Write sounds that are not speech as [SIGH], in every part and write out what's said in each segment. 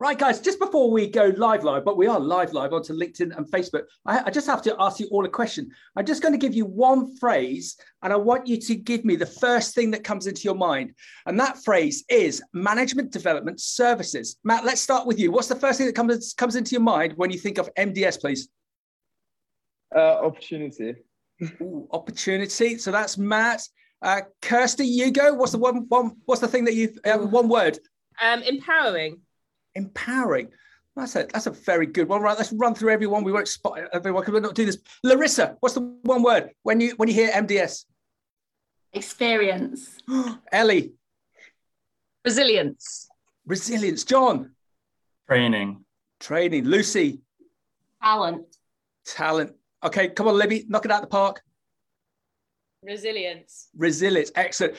Right, guys, just before we go live, live, but we are live, live onto LinkedIn and Facebook, I, I, just have to ask you all a question. I'm just going to give you one phrase, and I want you to give me the first thing that comes into your mind. And that phrase is management development services. Matt, let's start with you. What's the first thing that comes, comes into your mind when you think of MDS, please? Uh, opportunity. Ooh, opportunity. So that's Matt. Uh, Kirsty, you go. What's the one? One. What's the thing that you? Uh, one word. Um, empowering empowering. That's a that's a very good one. Right, let's run through everyone. We won't spot everyone because we're not doing this. Larissa, what's the one word when you when you hear MDS? Experience. [GASPS] Ellie. Resilience. Resilience. John. Training. Training. Lucy. Talent. Talent. Okay, come on, Libby, knock it out the park. Resilience. Resilience. Excellent.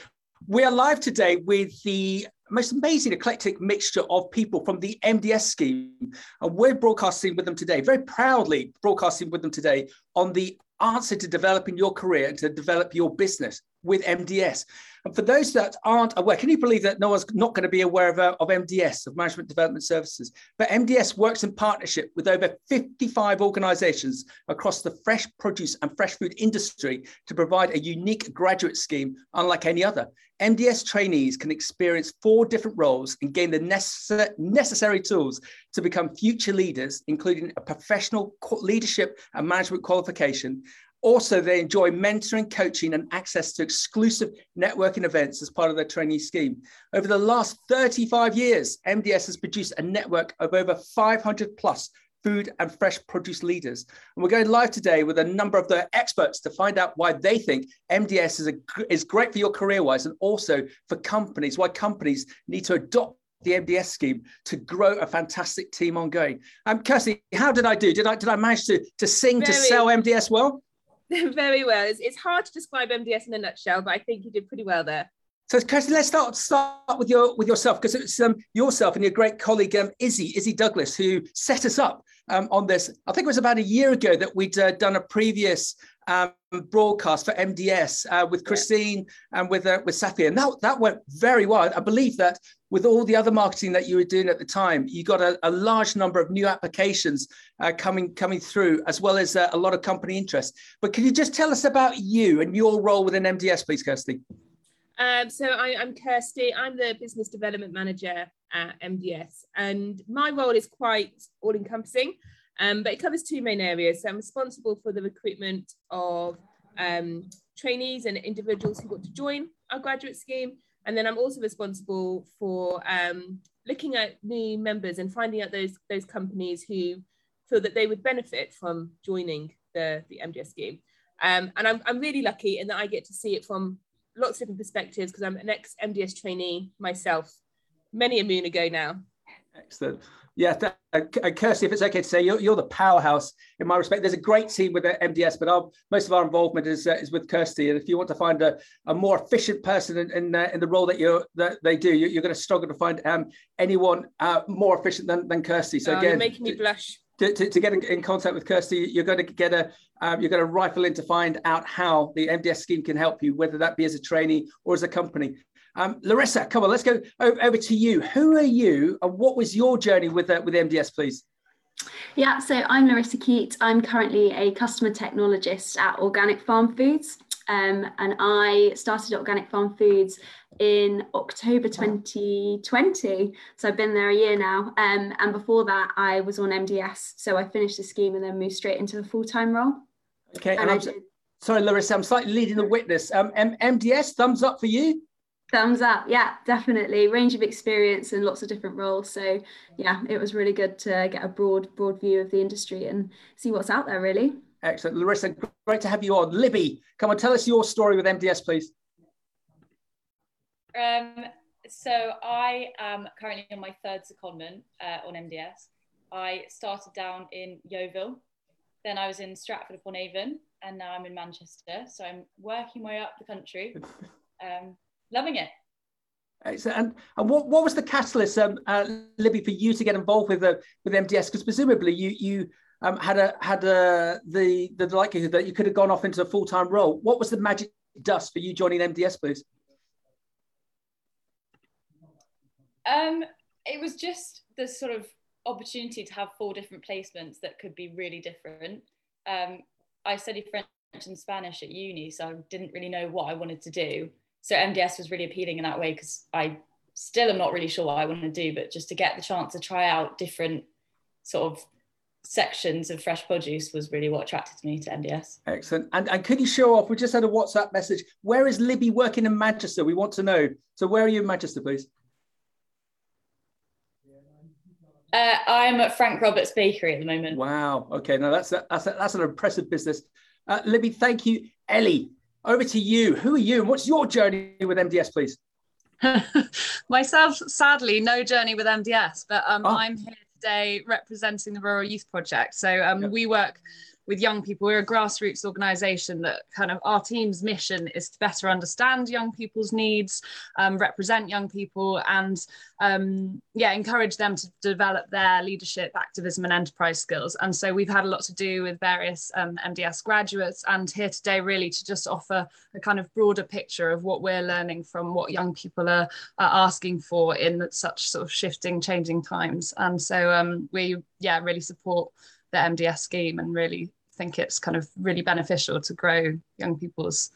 We are live today with the most amazing eclectic mixture of people from the MDS scheme. And we're broadcasting with them today, very proudly broadcasting with them today on the answer to developing your career and to develop your business with MDS. And for those that aren't aware, can you believe that no one's not going to be aware of, uh, of MDS, of Management Development Services? But MDS works in partnership with over 55 organizations across the fresh produce and fresh food industry to provide a unique graduate scheme unlike any other. MDS trainees can experience four different roles and gain the necess- necessary tools to become future leaders, including a professional leadership and management qualification, also, they enjoy mentoring, coaching, and access to exclusive networking events as part of their trainee scheme. Over the last 35 years, MDS has produced a network of over 500 plus food and fresh produce leaders. And we're going live today with a number of the experts to find out why they think MDS is, a, is great for your career wise and also for companies, why companies need to adopt the MDS scheme to grow a fantastic team ongoing. Um, Kirsty, how did I do? Did I did I manage to to sing Very, to sell MDS well? [LAUGHS] very well. It's, it's hard to describe MDS in a nutshell, but I think you did pretty well there. So, Kirsty, let's start start with your with yourself because it's um, yourself and your great colleague um, Izzy Izzy Douglas who set us up um, on this. I think it was about a year ago that we'd uh, done a previous um, broadcast for MDS uh, with Christine yeah. and with uh, with Safi, and that that went very well. I believe that with all the other marketing that you were doing at the time, you got a, a large number of new applications uh, coming coming through, as well as uh, a lot of company interest. But can you just tell us about you and your role within MDS, please, Kirsty? Um, so I, am Kirsty. I'm the business development manager at MDS, and my role is quite all-encompassing. Um, but it covers two main areas. So I'm responsible for the recruitment of um, trainees and individuals who want to join our graduate scheme. And then I'm also responsible for um, looking at new members and finding out those, those companies who feel that they would benefit from joining the, the MDS scheme. Um, and I'm, I'm really lucky in that I get to see it from lots of different perspectives because I'm an ex MDS trainee myself many a moon ago now. Excellent. Yeah, th- uh, uh, Kirsty, if it's okay to say, you're, you're the powerhouse in my respect. There's a great team with the MDS, but our, most of our involvement is uh, is with Kirsty. And if you want to find a, a more efficient person in in, uh, in the role that you that they do, you, are going to struggle to find um, anyone uh, more efficient than, than Kirsty. So oh, again, you're making me blush. To, to, to, get in contact with Kirsty, you're going to get a um, you're going to rifle in to find out how the MDS scheme can help you, whether that be as a trainee or as a company. Um, Larissa, come on, let's go over to you. Who are you and what was your journey with, uh, with MDS, please? Yeah, so I'm Larissa Keat. I'm currently a customer technologist at Organic Farm Foods. Um, and I started Organic Farm Foods in October 2020. So I've been there a year now. Um, and before that, I was on MDS. So I finished the scheme and then moved straight into a full time role. Okay. And and sorry, Larissa, I'm slightly leading the witness. Um, M- MDS, thumbs up for you? Thumbs up. Yeah, definitely. Range of experience and lots of different roles. So yeah, it was really good to get a broad, broad view of the industry and see what's out there really. Excellent. Larissa, great to have you on. Libby, come on, tell us your story with MDS, please. Um, so I am currently on my third secondment uh, on MDS. I started down in Yeovil, then I was in Stratford upon Avon, and now I'm in Manchester. So I'm working my way up the country. [LAUGHS] Um, loving it. Excellent. And, and what, what was the catalyst, um, uh, Libby, for you to get involved with uh, with MDS? Because presumably you you um, had a had a the the likelihood that you could have gone off into a full time role. What was the magic dust for you joining MDS, please? Um, it was just the sort of opportunity to have four different placements that could be really different. Um, I studied French and Spanish at uni, so I didn't really know what I wanted to do. So MDS was really appealing in that way because I still am not really sure what I want to do, but just to get the chance to try out different sort of sections of fresh produce was really what attracted me to MDS. Excellent. And, and could you show off? We just had a WhatsApp message. Where is Libby working in Manchester? We want to know. So where are you in Manchester, please? Uh, I'm at Frank Roberts Bakery at the moment. Wow. Okay. Now that's a, that's a, that's an impressive business. Uh, Libby, thank you. Ellie, over to you. Who are you, and what's your journey with MDS, please? [LAUGHS] Myself, sadly, no journey with MDS, but um, Oh. I'm here today representing the Rural Youth Project. So um, Yep. we work with young people. We're a grassroots organisation that kind of our team's mission is to better understand young people's needs, um, represent young people, and um, yeah, encourage them to develop their leadership, activism, and enterprise skills. And so we've had a lot to do with various um, MDS graduates, and here today really to just offer a kind of broader picture of what we're learning from what young people are, are asking for in such sort of shifting, changing times. And so um, we, yeah, really support the MDS scheme and really think it's kind of really beneficial to grow young people's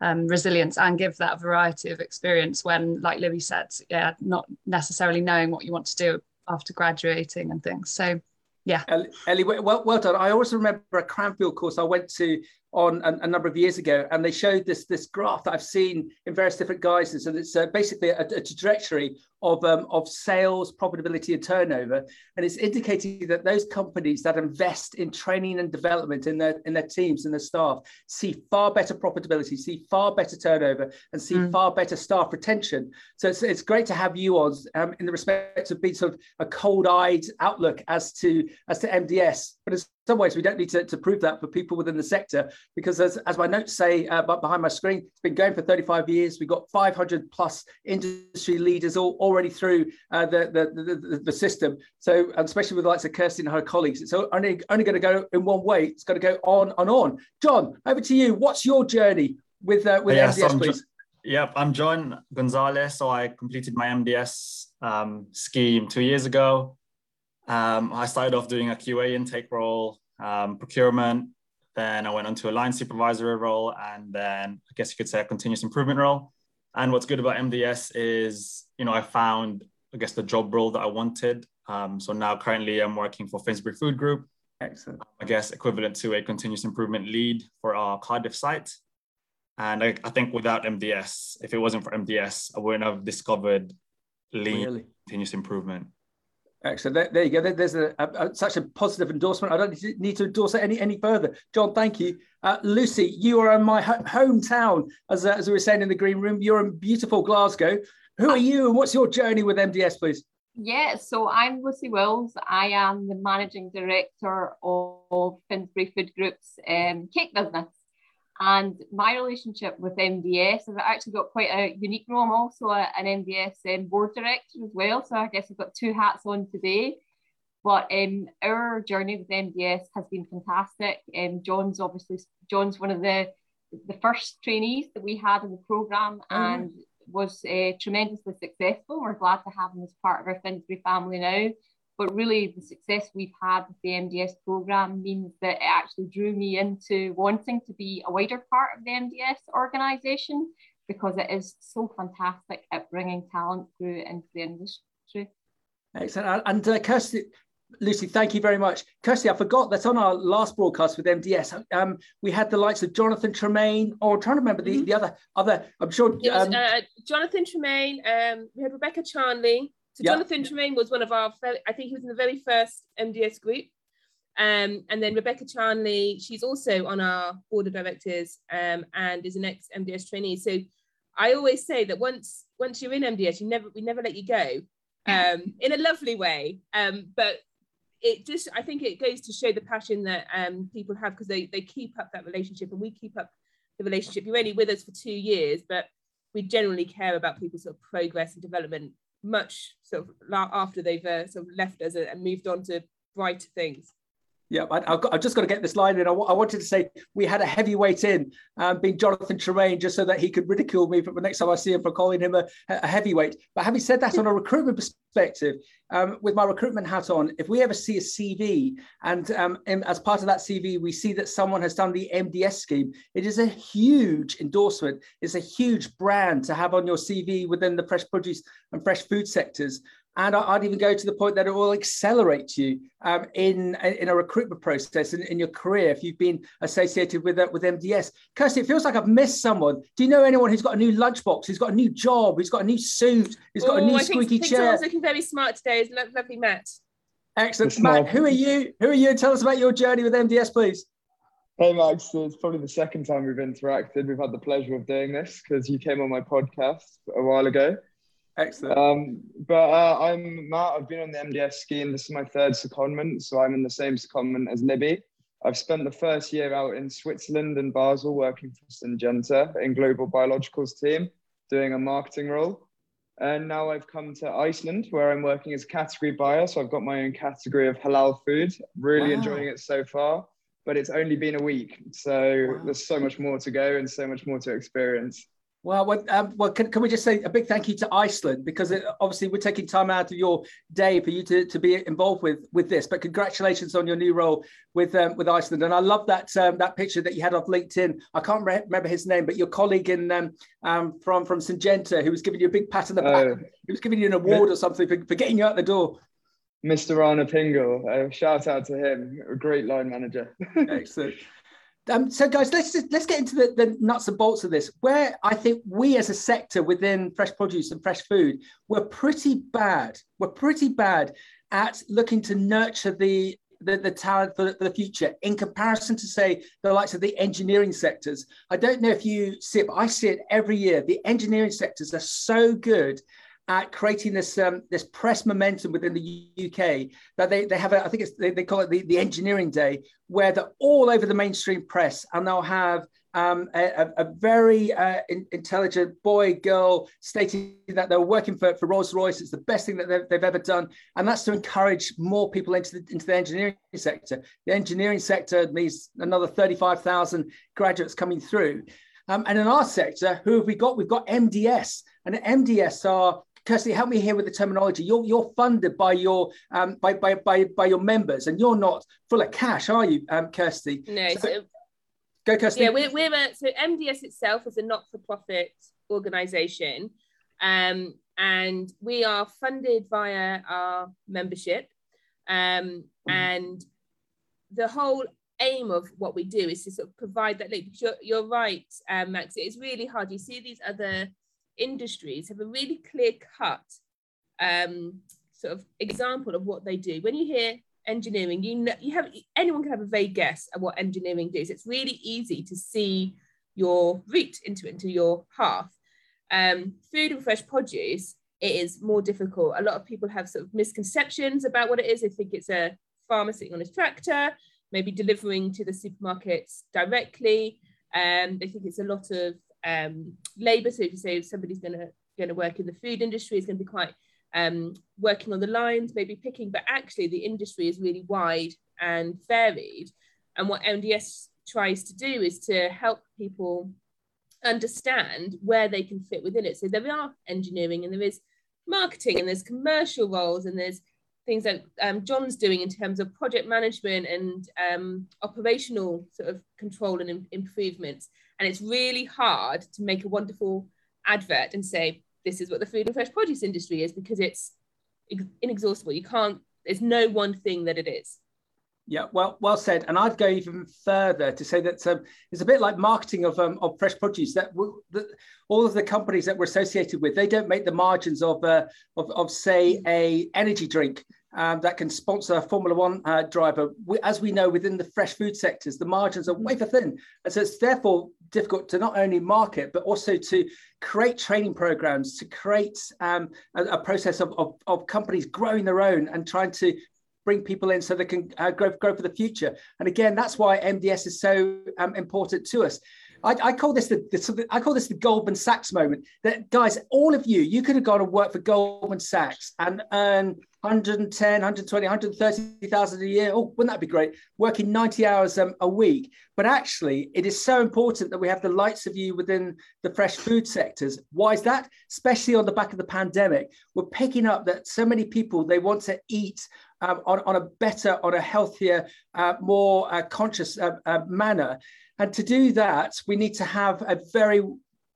um, resilience and give that variety of experience when, like Libby said, yeah, not necessarily knowing what you want to do after graduating and things. So, yeah. Ellie, well, well done. I also remember a Cranfield course I went to on a, a number of years ago, and they showed this this graph that I've seen in various different guises, and it's uh, basically a, a trajectory of um, of sales, profitability, and turnover, and it's indicating that those companies that invest in training and development in their in their teams and their staff see far better profitability, see far better turnover, and see Mm. far better staff retention. So it's, it's great to have you on um, in the respect of being sort of a cold-eyed outlook as to as to MDS, but in some ways we don't need to, to prove that for people within the sector because as, as my notes say uh, behind my screen, it's been going for 35 years. We've got 500 plus industry leaders all already through uh, the, the, the, the, system. So especially with the likes of Kirsty and her colleagues, it's only, only going to go in one way. It's going to go on and on. John, over to you. What's your journey with, uh, with Yeah, MDS, I'm please? Yep, I'm John Gonzalez. So I completed my MDS um, scheme two years ago. Um, I started off doing a QA intake role, um, procurement. Then I went on to a line supervisory role, and then I guess you could say a continuous improvement role. And what's good about MDS is, you know, I found, I guess, the job role that I wanted. Um, so now currently I'm working for Finsbury Food Group. Excellent. I guess equivalent to a continuous improvement lead for our Cardiff site. And I, I think without MDS, if it wasn't for MDS, I wouldn't have discovered lean Really. continuous improvement. Excellent. There, there you go. There- There's a, a, such a positive endorsement. I don't need to, need to endorse it any any further. John, thank you. Uh, Lucy, you are in my ho- hometown, as, uh, as we were saying in the green room. You're in beautiful Glasgow. Who are you, and what's your journey with MDS, please? Yeah, so I'm Lucy Wills. I am the managing director of Finsbury Food Group's um, cake business. And my relationship with MDS, I've actually got quite a unique role. I'm also a- an MDS um, board director as well. So I guess I've got two hats on today. But um, our journey with MDS has been fantastic. Um, John's obviously John's one of the the first trainees that we had in the program, right. and was uh, tremendously successful. We're glad to have him as part of our Finsbury family now. But really, the success we've had with the MDS program means that it actually drew me into wanting to be a wider part of the MDS organisation because it is so fantastic at bringing talent through into the industry. Excellent. And uh, Kirsty, Lucy, thank you very much. Kirsty, I forgot that on our last broadcast with MDS, um, we had the likes of Jonathan Tremaine, or I'm trying to remember the, the other, other, I'm sure. It was um, uh, Jonathan Tremaine. Um, we had Rebecca Charnley. So. Jonathan Tremaine was one of our. I think he was in the very first MDS group. Um, and then Rebecca Charnley, she's also on our board of directors um, and is an ex MDS trainee. So I always say that once once you're in MDS, you never we never let you go, um, in a lovely way. Um, but it just I think it goes to show the passion that um, people have because they they keep up that relationship and we keep up the relationship. You're only with us for two years, but we generally care about people's sort of progress and development much sort of after they've uh, sort of left us and moved on to brighter things. Yeah, I, have just got to get this line in. I, I wanted to say we had a heavyweight in, um, being Jonathan Tremaine, just so that he could ridicule me for the next time I see him for calling him a, a heavyweight. But having said that, on a recruitment perspective, um, with my recruitment hat on, if we ever see a CV and, um, and as part of that CV, we see that someone has done the MDS scheme, it is a huge endorsement. It's a huge brand to have on your CV within the fresh produce and fresh food sectors. And I'd even go to the point that it will accelerate you um, in, in a recruitment process in, in your career if you've been associated with, uh, with MDS. Kirsty, it feels like I've missed someone. Do you know anyone who's got a new lunchbox, who's got a new job, who's got a new suit, who's got Ooh, a new I squeaky think, chair? Someone's looking very smart today. Is lovely, Matt. Excellent. Matt, who are you? Who are you? Tell us about your journey with MDS, please. Hey Max, it's probably the second time we've interacted. We've had the pleasure of doing this because you came on my podcast a while ago. Excellent. Um, but uh, I'm Matt. I've been on the MDS scheme. This is my third secondment, so I'm in the same secondment as Libby. I've spent the first year out in Switzerland and Basel working for Syngenta in Global Biologicals team, doing a marketing role. And now I've come to Iceland where I'm working as category buyer. So I've got my own category of halal food. Really wow. enjoying it so far, but it's only been a week. So wow. there's so much more to go and so much more to experience. Well, well, um, well can, can we just say a big thank you to Iceland because it, obviously we're taking time out of your day for you to, to be involved with with this. But congratulations on your new role with um, with Iceland, and I love that um, that picture that you had off LinkedIn. I can't re- remember his name, but your colleague in um, um, from from Syngenta who was giving you a big pat on the back. Uh, he was giving you an award or something for, for getting you out the door. Mr. Rana Pingle, uh, shout out to him, a great line manager. [LAUGHS] Excellent. Um, so, guys, let's just, let's get into the, the, nuts and bolts of this. Where I think we, as a sector within fresh produce and fresh food, we're pretty bad. We're pretty bad at looking to nurture the the, the talent for the, future in comparison to say the likes of the engineering sectors. I don't know if you see it, but I see it every year. The engineering sectors are so good at creating this um, this press momentum within the UK that they, they have a, I think it's they, they call it the, the engineering day where they're all over the mainstream press and they'll have um, a, a, very uh, in, intelligent boy girl stating that they're working for, for Rolls Royce. It's the best thing that they've, they've ever done. And that's to encourage more people into the, into the engineering sector. The engineering sector needs another 35,000 graduates coming through. Um, and in our sector who have we got? We've got MDS and MDS are Kirsty, help me here with the terminology. You're you're funded by your um, by, by by by your members, and you're not full of cash, are you, um, Kirsty? No. So, so, go, Kirsty. Yeah, we're, we're a, so MDS itself is a not-for-profit organisation, um, and we are funded via our membership, um, mm-hmm. and the whole aim of what we do is to sort of provide that link. You're, you're right, um, Max. It is really hard. You see these other industries have a really clear cut um, sort of example of what they do. When you hear engineering, you know you have anyone can have a vague guess at what engineering does. It's really easy to see your route into into your path. Um, food and fresh produce, it is more difficult. A lot of people have sort of misconceptions about what it is. They think it's a farmer sitting on his tractor, maybe delivering to the supermarkets directly. Um, they think it's a lot of um, labour. So if you say somebody's going to going to work in the food industry, it's going to be quite um, working on the lines, maybe picking. But actually, the industry is really wide and varied. And what MDS tries to do is to help people understand where they can fit within it. So there are engineering and there is marketing and there's commercial roles and there's things that um, John's doing in terms of project management and um, operational sort of control and Im- improvements. And it's really hard to make a wonderful advert and say, this is what the food and fresh produce industry is because it's inexhaustible. You can't, there's no one thing that it is. Yeah, well, well said. And I'd go even further to say that um, it's a bit like marketing of um, of fresh produce. That, that all of the companies that we're associated with, they don't make the margins of uh, of, of say a energy drink um, that can sponsor a Formula One uh, driver. We, as we know, within the fresh food sectors, the margins are wafer thin. And so it's therefore difficult to not only market, but also to create training programs, to create um, a, a, process of, of, of, companies growing their own and trying to bring people in so they can uh, grow, grow for the future. And again, that's why MDS is so um, important to us. I, I, call this the, the, I call this the Goldman Sachs moment. That guys, all of you, you could have gone and worked for Goldman Sachs and earn 110, 120, 130,000 a year. Oh, wouldn't that be great? Working 90 hours um, a week. But actually, it is so important that we have the lights of you within the fresh food sectors. Why is that? Especially on the back of the pandemic, we're picking up that so many people they want to eat um, on, on a better, on a healthier, uh, more uh, conscious uh, uh manner. And to do that, we need to have a very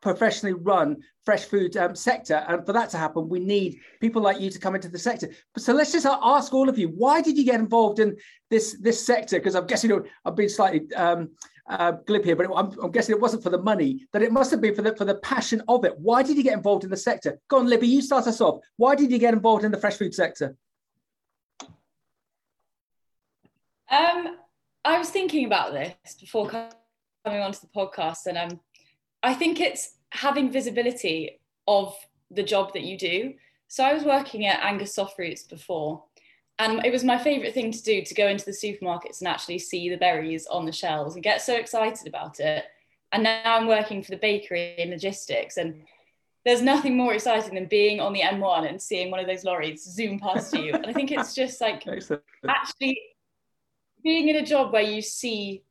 professionally run fresh food um, sector. And for that to happen, we need people like you to come into the sector. So let's just ask all of you, why did you get involved in this, this sector? Because I'm guessing, I've been slightly um, uh, glib here, but I'm, I'm, guessing it wasn't for the money, that it must have been for the, for the passion of it. Why did you get involved in the sector? Go on, Libby, you start us off. Why did you get involved in the fresh food sector? Um, I was thinking about this before coming onto the podcast, and um, I think it's having visibility of the job that you do. So I was working at Angus Soft Fruits before, and it was my favourite thing to do to go into the supermarkets and actually see the berries on the shelves and get so excited about it. And now I'm working for the bakery in logistics, and there's nothing more exciting than being on the M1 and seeing one of those lorries zoom past you. And I think it's just like [LAUGHS] actually being in a job where you see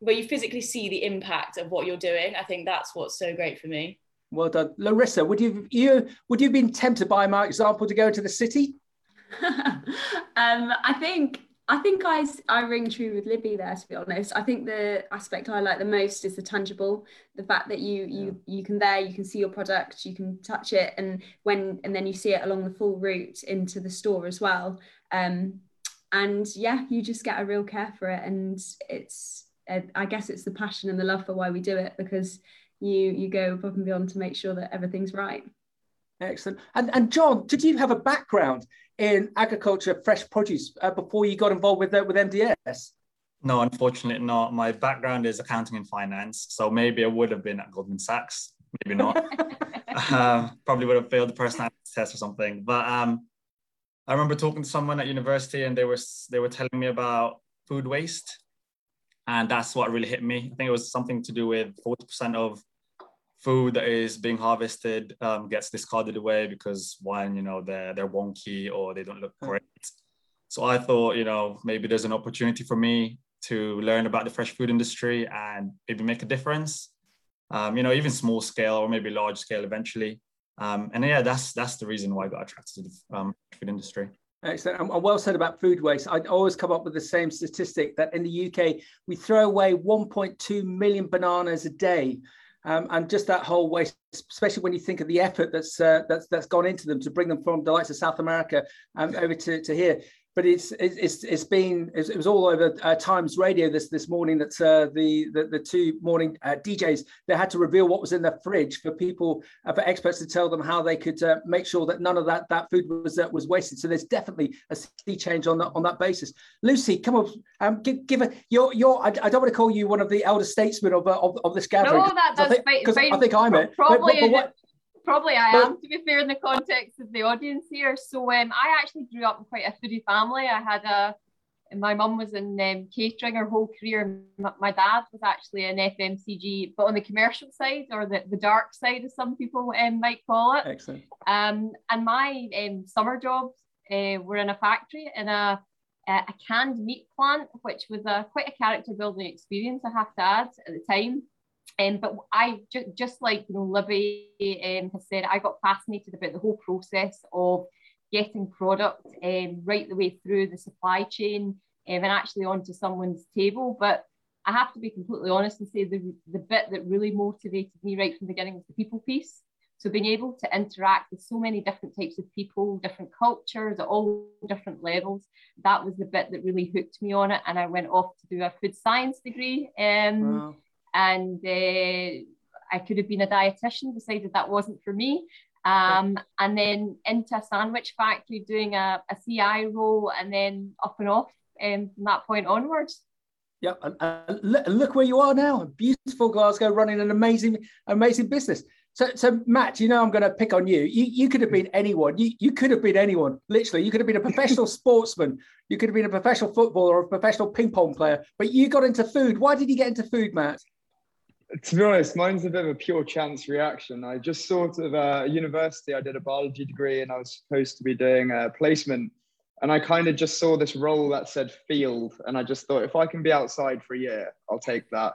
where you physically see the impact of what you're doing. I think that's what's so great for me. Well done, Larissa. Would you you would you have been tempted by my example to go to the city? [LAUGHS] um, I think I think I I ring true with Libby there. To be honest, I think the aspect I like the most is the tangible, the fact that you you you can there you can see your product, you can touch it, and when and then you see it along the full route into the store as well. Um, and yeah, you just get a real care for it, and it's I guess it's the passion and the love for why we do it because you you go above and beyond to make sure that everything's right. Excellent. And, and John, did you have a background in agriculture, fresh produce, uh, before you got involved with uh, with MDS? No, unfortunately not. My background is accounting and finance, so maybe I would have been at Goldman Sachs. Maybe not. [LAUGHS] um, probably would have failed the personality test or something. But um, I remember talking to someone at university, and they were they were telling me about food waste and that's what really hit me. I think it was something to do with 40% of food that is being harvested um, gets discarded away because one, you know, they're they're wonky or they don't look great. So I thought, you know, maybe there's an opportunity for me to learn about the fresh food industry and maybe make a difference. Um, you know, even small scale or maybe large scale eventually. Um, and yeah, that's that's the reason why I got attracted to the um, food industry. Excellent. And well said about food waste. I always come up with the same statistic that in the UK, we throw away 1.2 million bananas a day. Um, and just that whole waste, especially when you think of the effort that's uh, that's that's gone into them to bring them from the likes of South America um, over to, to here but it's it's it's been it was all over uh, Times Radio this this morning that uh, the, the, the two morning uh, DJs they had to reveal what was in their fridge for people uh, for experts to tell them how they could uh, make sure that none of that that food was uh, was wasted. So there's definitely a sea change on that on that basis. Lucy, come on, um, give, give a your your I, I, don't want to call you one of the elder statesmen of of, of this gathering. No, that, that's because I, I, think I'm it. Probably. But, but, but what, Probably I am, to be fair, in the context of the audience here. So um, I actually grew up in quite a foodie family. I had a, my mum was in um, catering her whole career. My dad was actually an FMCG, but on the commercial side or the, the dark side, as some people um, might call it. Excellent. Um, and my um, summer jobs uh, were in a factory in a, a canned meat plant, which was a quite a character building experience, I have to add, at the time. Um, but I ju- just like you know Libby um, has said, I got fascinated about the whole process of getting product um, right the way through the supply chain um, and actually onto someone's table. But I have to be completely honest and say the, the bit that really motivated me right from the beginning was the people piece. So being able to interact with so many different types of people, different cultures at all different levels, that was the bit that really hooked me on it. And I went off to do a food science degree. Um, wow and uh, I could have been a dietitian, decided that wasn't for me. Um, and then into a sandwich factory doing a, a CI role and then up and off um, from that point onwards. Yeah, and, and look where you are now, beautiful Glasgow, running an amazing, amazing business. So, so Matt, you know I'm going to pick on you. You, you could have been anyone. You, you could have been anyone. Literally, you could have been a professional [LAUGHS] sportsman. You could have been a professional footballer or a professional ping pong player. But you got into food. Why did you get into food, Matt? To be honest, mine's a bit of a pure chance reaction. I just sort of uh, university. I did a biology degree, and I was supposed to be doing a placement and I kind of just saw this role that said field, and I just thought if I can be outside for a year, I'll take that.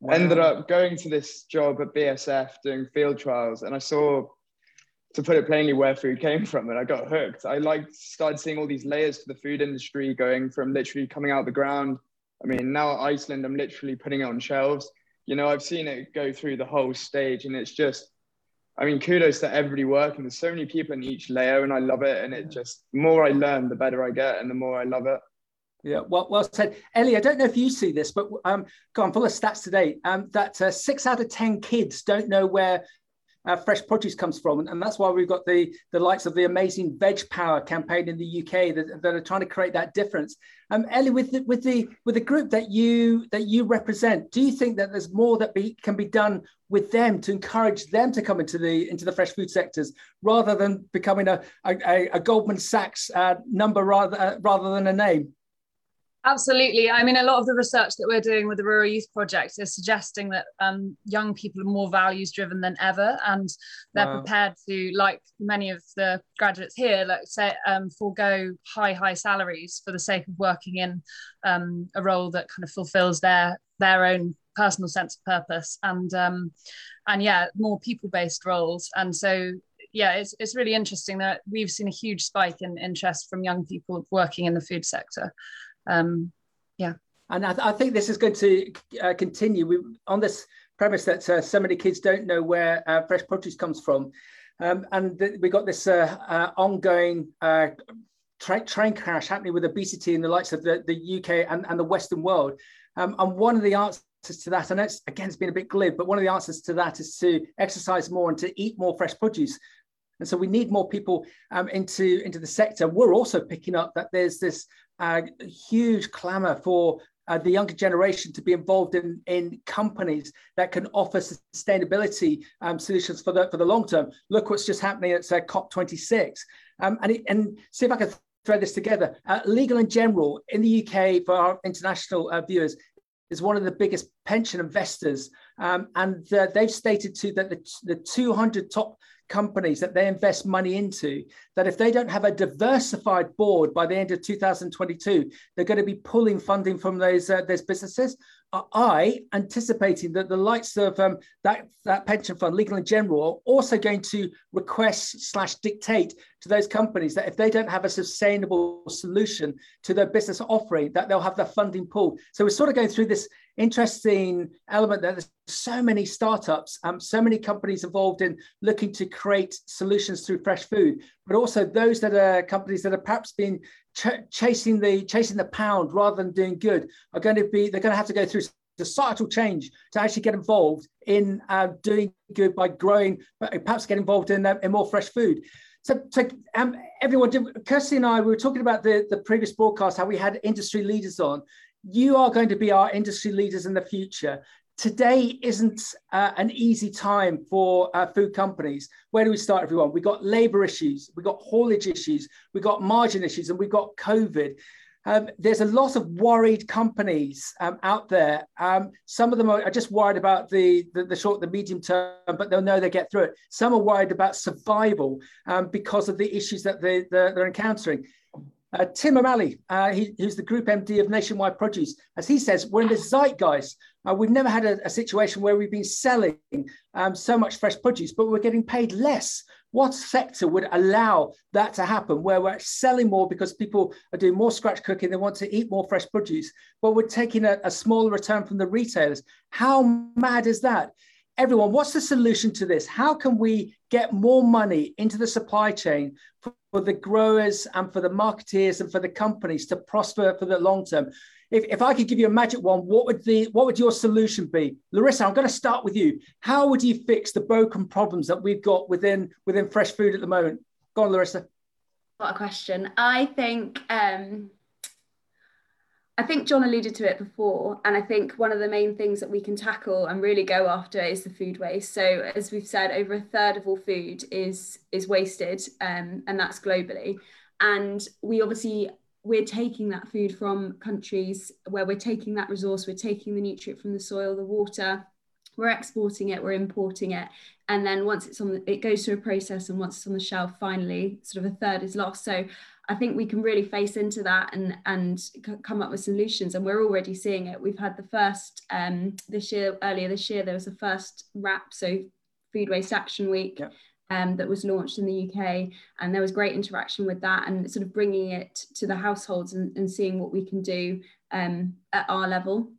Wow. Ended up going to this job at BSF doing field trials, and I saw, to put it plainly, where food came from, and I got hooked. I like started seeing all these layers to the food industry, going from literally coming out of the ground. I mean, now Iceland, I'm literally putting it on shelves. You know, I've seen it go through the whole stage, and it's just I mean, kudos to everybody working. There's so many people in each layer, and I love it. And it just the more I learn, the better I get, and the more I love it. Yeah, well, well said, Ellie. I don't know if you see this, but um, go on, full of stats today. Um, that uh, six out of ten kids don't know where uh, fresh produce comes from, and, and, that's why we've got the the likes of the amazing Veg Power campaign in the UK that, that are trying to create that difference. Um, Ellie, with the, with the with the group that you that you represent, do you think that there's more that be, can be done with them to encourage them to come into the into the fresh food sectors rather than becoming a a, a Goldman Sachs uh, number rather uh, rather than a name? Absolutely. I mean, a lot of the research that we're doing with the Rural Youth Project is suggesting that um, young people are more values driven than ever, and they're wow. prepared to, like many of the graduates here, like say, um, forego high, high salaries for the sake of working in um, a role that kind of fulfills their their own personal sense of purpose, and um, and yeah, more people based roles. And so yeah, it's, it's really interesting that we've seen a huge spike in interest from young people working in the food sector um, yeah. And I, th- I, think this is going to uh, continue we, on this premise that uh, so many kids don't know where uh, fresh produce comes from. Um, and th- we got this uh, uh, ongoing uh, tra- train crash happening with obesity in the likes of the, the UK and, and the Western world. Um, and one of the answers to that, and it's again, it's been a bit glib, but one of the answers to that is to exercise more and to eat more fresh produce. And so we need more people um, into, into the sector. We're also picking up that there's this uh, huge clamor for uh, the younger generation to be involved in, in companies that can offer sustainability um, solutions for the, for the long term. Look what's just happening at uh, COP26. Um, and, it, and see if I can thread this together. Uh, Legal and General in the UK, for our international uh, viewers, is one of the biggest pension investors. Um, and uh, they've stated too that the, the 200 top companies that they invest money into that if they don't have a diversified board by the end of 2022 they're going to be pulling funding from those uh, those businesses I anticipating that the likes of um, that, that pension fund, Legal and General, are also going to request slash dictate to those companies that if they don't have a sustainable solution to their business offering, that they'll have their funding pulled. So we're sort of going through this interesting element that there's so many startups, um, so many companies involved in looking to create solutions through fresh food, but also those that are companies that are perhaps being ch- chasing the chasing the pound rather than doing good are going to be they're going to have to go through societal change to actually get involved in uh, doing good by growing, perhaps get involved in, uh, in more fresh food. So, so um, everyone, Kirsty and I, we were talking about the, the previous broadcast, how we had industry leaders on. You are going to be our industry leaders in the future today isn't uh, an easy time for uh, food companies. Where do we start, everyone? We've got labor issues, we've got haulage issues, we've got margin issues, and we've got COVID. Um, there's a lot of worried companies um, out there. Um, some of them are, just worried about the, the, the, short, the medium term, but they'll know they get through it. Some are worried about survival um, because of the issues that they, they're, they're encountering. Uh, Tim O'Malley, uh, he, who's the Group MD of Nationwide Produce, as he says, we're in the zeitgeist. Uh, we've never had a, a, situation where we've been selling um, so much fresh produce, but we're getting paid less. What sector would allow that to happen, where we're selling more because people are doing more scratch cooking, they want to eat more fresh produce, but we're taking a, a smaller return from the retailers? How mad is that? everyone, what's the solution to this? How can we get more money into the supply chain for, the growers and for the marketeers and for the companies to prosper for the long term? If, if I could give you a magic one, what would the what would your solution be? Larissa, I'm going to start with you. How would you fix the broken problems that we've got within within fresh food at the moment? Go on, Larissa. What a question. I think um, I think John alluded to it before, and I think one of the main things that we can tackle and really go after is the food waste. So, as we've said, over a third of all food is is wasted, um, and that's globally. And we obviously we're taking that food from countries where we're taking that resource, we're taking the nutrient from the soil, the water, we're exporting it, we're importing it, and then once it's on, the, it goes through a process, and once it's on the shelf, finally, sort of a third is lost. So I think we can really face into that and and come up with solutions. And we're already seeing it. We've had the first um, this year, earlier this year, there was the first WRAP so Food Waste Action Week. Yep. Um, that was launched in the UK, and there was great interaction with that, and sort of bringing it to the households and, and seeing what we can do um, at our level.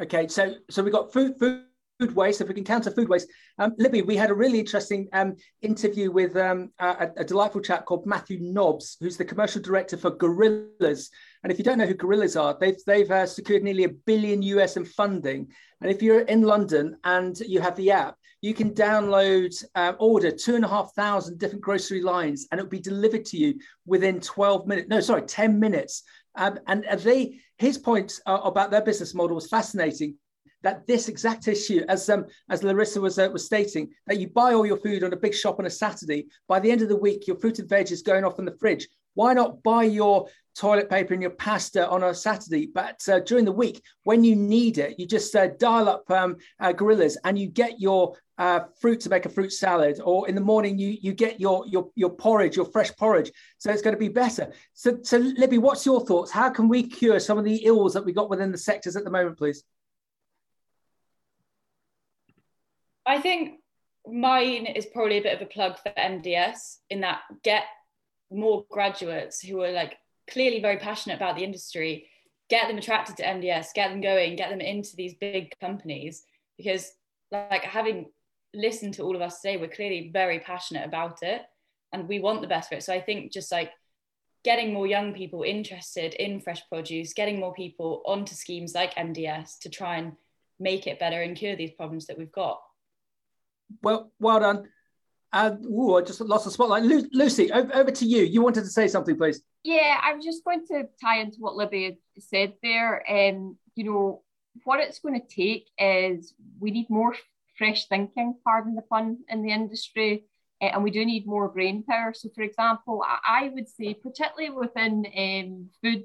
Okay, so so we got food food food waste, if we can counter food waste. Um, Libby, we had a really interesting um, interview with um, a, a, delightful chap called Matthew Nobbs, who's the commercial director for Gorillas. And if you don't know who Gorillas are, they've, they've uh, secured nearly a billion US in funding. And if you're in London and you have the app, you can download, uh, order two and a half thousand different grocery lines, and it'll be delivered to you within 12 minutes. No, sorry, 10 minutes. Um, and they, his point uh, about their business model was fascinating that this exact issue, as um, as Larissa was uh, was stating, that you buy all your food on a big shop on a Saturday. By the end of the week, your fruit and veg is going off in the fridge. Why not buy your toilet paper and your pasta on a Saturday? But uh, during the week, when you need it, you just uh, dial up um, uh, Gorillas and you get your uh, fruit to make a fruit salad. Or in the morning, you you get your your your porridge, your fresh porridge. So it's going to be better. So so Libby, what's your thoughts? How can we cure some of the ills that we got within the sectors at the moment, please? I think mine is probably a bit of a plug for MDS in that get more graduates who are like clearly very passionate about the industry, get them attracted to MDS, get them going, get them into these big companies because like having listened to all of us today, we're clearly very passionate about it and we want the best for it. So I think just like getting more young people interested in fresh produce, getting more people onto schemes like MDS to try and make it better and cure these problems that we've got well, well done. Uh, ooh, I just lost the spotlight. Lu- Lucy, over, over, to you. You wanted to say something, please. Yeah, I was just going to tie into what Libby said there. Um, you know, what it's going to take is we need more fresh thinking, pardon the pun, in the industry, uh, and we do need more brain power. So, for example, I, I would say, particularly within um, food,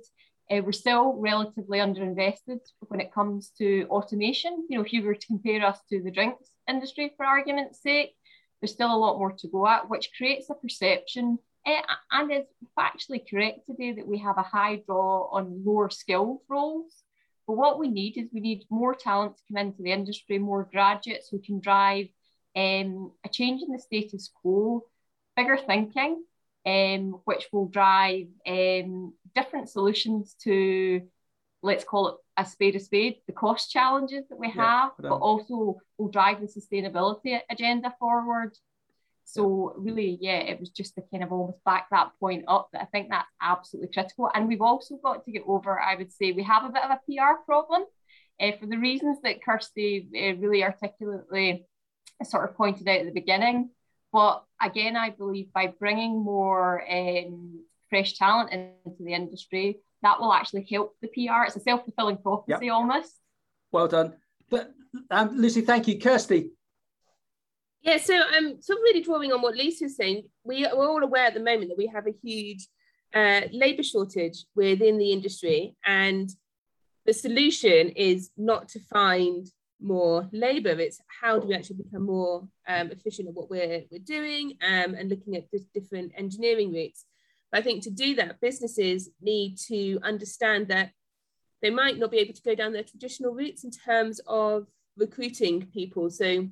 uh, we're still relatively underinvested when it comes to automation. You know, if you were to compare us to the drinks industry, for argument's sake, there's still a lot more to go at, which creates a perception uh, and is factually correct today that we have a high draw on lower skilled roles. But what we need is we need more talent to come into the industry, more graduates who can drive um, a change in the status quo, bigger thinking, um, which will drive um, different solutions to, let's call it a spade a spade, the cost challenges that we have, yeah, but also will drive the sustainability agenda forward. So really, yeah, it was just to kind of almost back that point up that I think that's absolutely critical. And we've also got to get over, I would say, we have a bit of a PR problem uh, for the reasons that Kirsty uh, really articulately sort of pointed out at the beginning. But again, I believe by bringing more um, fresh talent into the industry, that will actually help the PR. It's a self fulfilling prophecy yep. almost. Well done. But um, Lucy, thank you. Kirsty. Yeah, so um, so really drawing on what Lucy's saying, we, we're all aware at the moment that we have a huge uh, labour shortage within the industry, and the solution is not to find more labour. It's how do we actually become more um, efficient at what we're, we're doing um, and looking at the different engineering routes. But I think to do that, businesses need to understand that they might not be able to go down their traditional routes in terms of recruiting people. So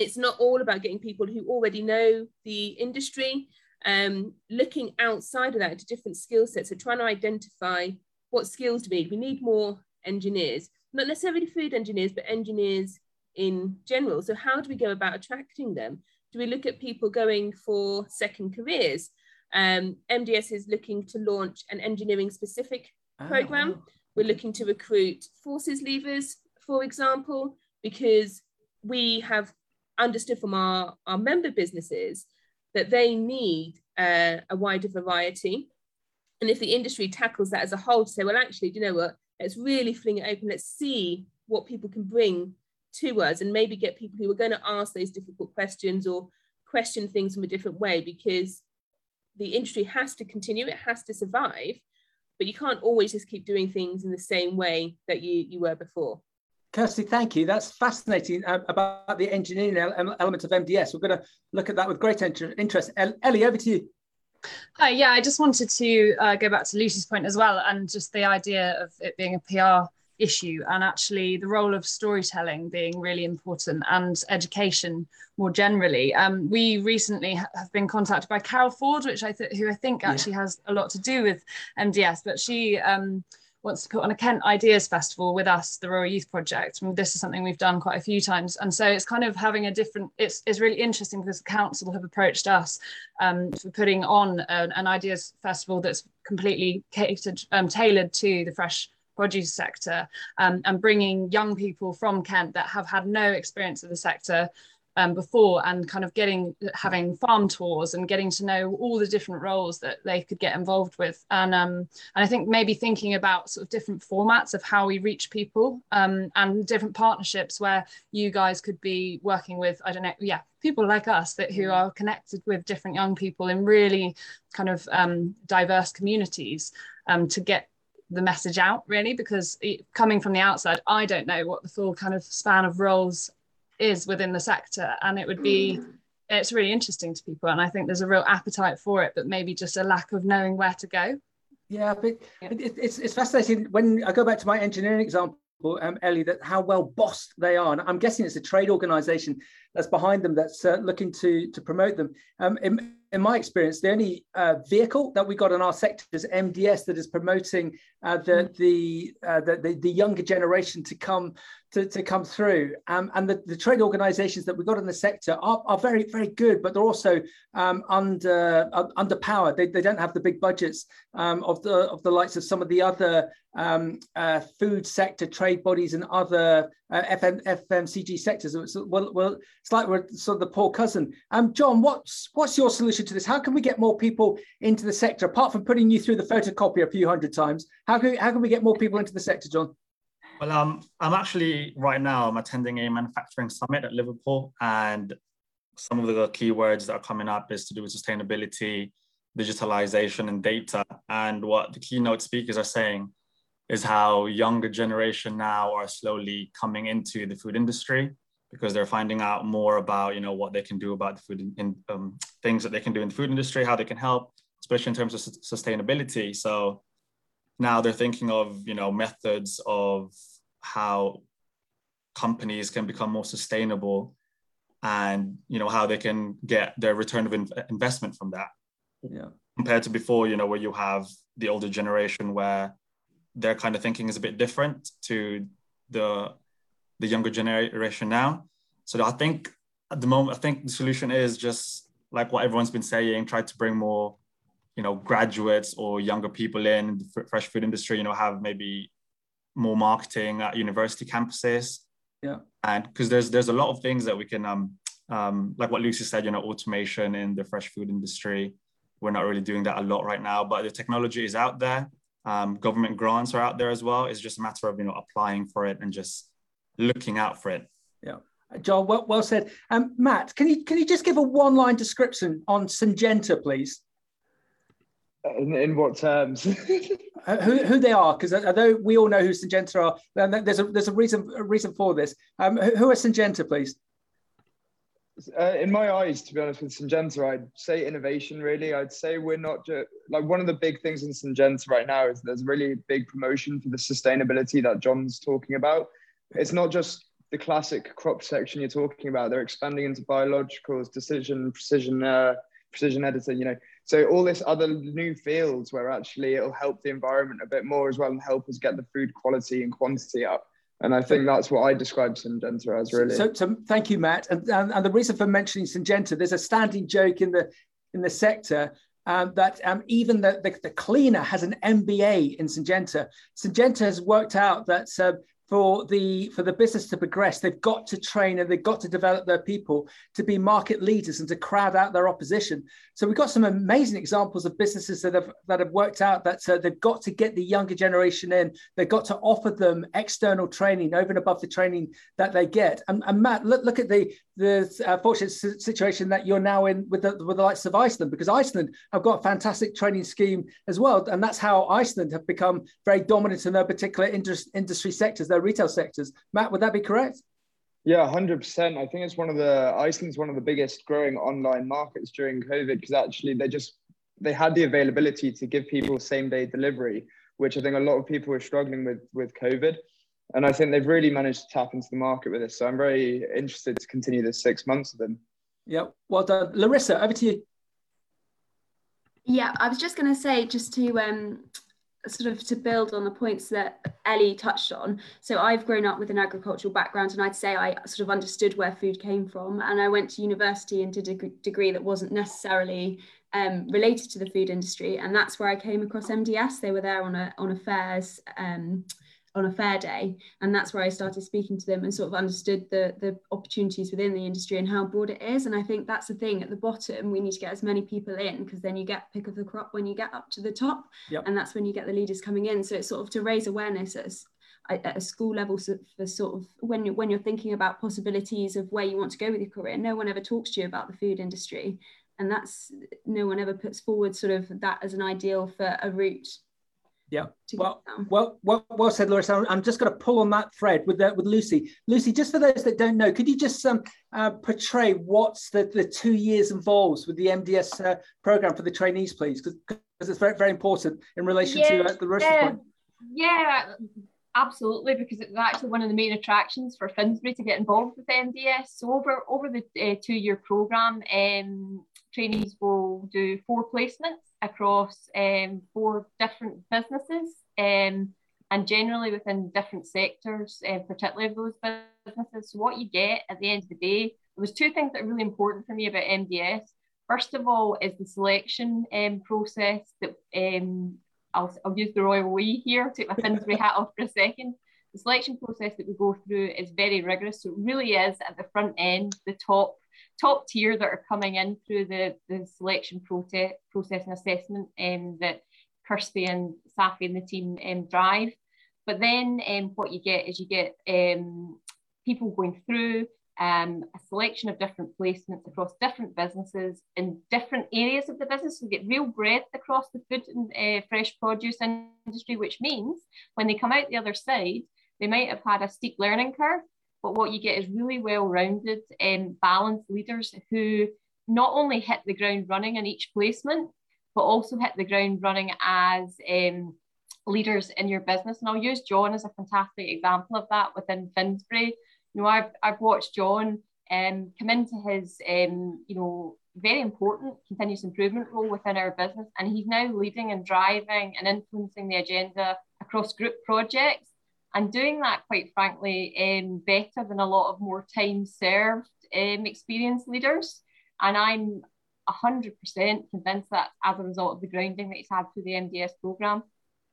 it's not all about getting people who already know the industry, um, looking outside of that to different skill sets. So trying to identify what skills do we need. We need more engineers not necessarily food engineers, but engineers in general. So, how do we go about attracting them? Do we look at people going for second careers? Um, MDS is looking to launch an engineering specific oh, program. We're looking to recruit forces leavers, for example, because we have understood from our, our member businesses that they need uh, a wider variety. And if the industry tackles that as a whole to say, well, actually, do you know what? Let's really fling it open. Let's see what people can bring to us and maybe get people who are going to ask those difficult questions or question things from a different way because the industry has to continue, it has to survive, but you can't always just keep doing things in the same way that you, you were before. Kirsty, thank you. That's fascinating uh, about the engineering element of MDS. We're going to look at that with great interest. Ellie, over to you. Hi, yeah, I just wanted to uh, go back to Lucy's point as well, and just the idea of it being a PR issue, and actually the role of storytelling being really important, and education more generally. Um, we recently have been contacted by Carol Ford, which I th- who I think actually yeah. has a lot to do with MDS, but she. Um, wants to put on a Kent Ideas Festival with us, the Rural Youth Project. And this is something we've done quite a few times. And so it's kind of having a different, it's, it's really interesting because the council have approached us um, for putting on an, an, Ideas Festival that's completely catered, um, tailored to the fresh produce sector um, and bringing young people from Kent that have had no experience of the sector um, before and kind of getting having farm tours and getting to know all the different roles that they could get involved with. And um, and I think maybe thinking about sort of different formats of how we reach people um, and different partnerships where you guys could be working with I don't know yeah people like us that who are connected with different young people in really kind of um, diverse communities um, to get the message out really because it, coming from the outside i don't know what the full kind of span of roles is within the sector. And it would be it's really interesting to people. And i think there's a real appetite for it but maybe just a lack of knowing where to go. Yeah but it, it's, it's fascinating. When i go back to my engineering example um, Ellie, that how well bossed they are. And I'm guessing it's a trade organization that's behind them that's uh, looking to, to promote them. Um, in, in my experience, the only uh, vehicle that we got in our sector is MDS that is promoting uh, the, mm. the, uh, the, the, the younger generation to come to, to come through. Um, and the, the trade organizations that we've got in the sector are, are very, very good, but they're also um, under uh, underpowered. They, they don't have the big budgets um, of the of the likes of some of the other um, uh, food sector trade bodies and other uh, FM, FMCG sectors. It's, well, well, it's like we're sort of the poor cousin. Um, John, what's what's your solution to this? How can we get more people into the sector apart from putting you through the photocopy a few hundred times? How can how can we get more people into the sector, John? Well, um, I'm actually right now I'm attending a manufacturing summit at Liverpool, and some of the keywords that are coming up is to do with sustainability, digitalization, and data. And what the keynote speakers are saying is how younger generation now are slowly coming into the food industry because they're finding out more about you know what they can do about the food um, things that they can do in the food industry, how they can help, especially in terms of su- sustainability. So now they're thinking of you know methods of how companies can become more sustainable and you know how they can get their return of in- investment from that. Yeah. Compared to before you know where you have the older generation where their kind of thinking is a bit different to the the younger generation now. So i think at the moment i think the solution is just like what everyone's been saying try to bring more you know graduates or younger people in the fresh food industry you know have maybe more marketing at university campuses. Yeah. And because there's there's a lot of things that we can um um like what lucy said you know automation in the fresh food industry. We're not really doing that a lot right now but the technology is out there. Um, government grants are out there as well. It's just a matter of you know applying for it and just looking out for it. Yeah. John, well, well said. Um, Matt, can you can you just give a one-line description on Syngenta, please? In, in what terms? [LAUGHS] who, who they are? Because although we all know who Syngenta are, there's a there's a reason a reason for this. Um, who are Syngenta, please? Uh, in my eyes, to be honest with Syngenta, I'd say innovation. Really, I'd say we're not just like one of the big things in Syngenta right now is there's really big promotion for the sustainability that John's talking about. It's not just the classic crop section you're talking about. They're expanding into biologicals, decision, precision, uh, precision editing. You know, so all this other new fields where actually it'll help the environment a bit more as well and help us get the food quality and quantity up. And I think that's what I describe Syngenta as really. So, so thank you, Matt. And, and, and, the reason for mentioning Syngenta, there's a standing joke in the in the sector um, that um, even the, the, the, cleaner has an MBA in Syngenta. Syngenta has worked out that uh, for the for the business to progress they've got to train and they've got to develop their people to be market leaders and to crowd out their opposition. So we've got some amazing examples of businesses that have that have worked out that uh, they've got to get the younger generation in. They've got to offer them external training over and above the training that they get. And, and matt look, look at the the uh, fortunate situation that you're now in with the, with the likes of iceland because iceland have got a fantastic training scheme as well. And that's how iceland have become very dominant in their particular industry, industry sectors their retail sectors. Matt, would that be correct? Yeah, hundred percent. I think it's one of the Iceland's one of the biggest growing online markets during COVID because actually they just they had the availability to give people same day delivery, which I think a lot of people were struggling with with COVID. And I think they've really managed to tap into the market with this. So I'm very interested to continue this six months of them. Yeah, well done. Larissa, over to you. Yeah, I was just going to say, just to um, sort of to build on the points that Ellie touched on. So I've grown up with an agricultural background, and I'd say I sort of understood where food came from. And I went to university and did a degree that wasn't necessarily um, related to the food industry, and that's where I came across MDS. They were there on a on a fairs. Um, on a fair day. And that's where i started speaking to them and sort of understood the the opportunities within the industry and how broad it is. And i think that's the thing at the bottom we need to get as many people in because then you get pick of the crop when you get up to the top. Yep. and that's when you get the leaders coming in. So it's sort of to raise awareness as at a school level for sort of when you're when you're thinking about possibilities of where you want to go with your career no one ever talks to you about the food industry. And that's no one ever puts forward sort of that as an ideal for a route yeah. Well, well, well, well said, Larissa. I'm, I'm just going to pull on that thread with the, with Lucy. Lucy, just for those that don't know, could you just um, uh, portray what's the, the two years involves with the MDS uh, program for the trainees, please? Because it's very, very important in relation yeah, to uh, the rest yeah, point. Yeah, absolutely, because it's actually one of the main attractions for Finsbury to get involved with MDS. So over over the uh, two year program, um, trainees will do four placements across um, four different businesses um, and generally within different sectors, uh, particularly of those businesses. So what you get at the end of the day, there was two things that are really important for me about MDS. First of all, is the selection um, process that um, I'll, I'll use the royal we here, take my Finsbury hat off for a second. The selection process that we go through is very rigorous. So it really is at the front end, the top top tier that are coming in through the, the selection process, process and assessment um, that Kirsty and Safi and the team um, drive. But then um, what you get is you get um, people going through um, a selection of different placements across different businesses in different areas of the business. So you get real breadth across the food and uh, fresh produce industry, which means when they come out the other side, they might have had a steep learning curve, but what you get is really well-rounded and um, balanced leaders who not only hit the ground running in each placement, but also hit the ground running as um, leaders in your business. And I'll use John as a fantastic example of that within Finsbury. You know, I've, I've watched John um, come into his, um, you know, very important continuous improvement role within our business. And he's now leading and driving and influencing the agenda across group projects and doing that, quite frankly, um, better than a lot of more time served um, experienced leaders. And I'm 100% convinced that as a result of the grounding that he's had through the MDS program.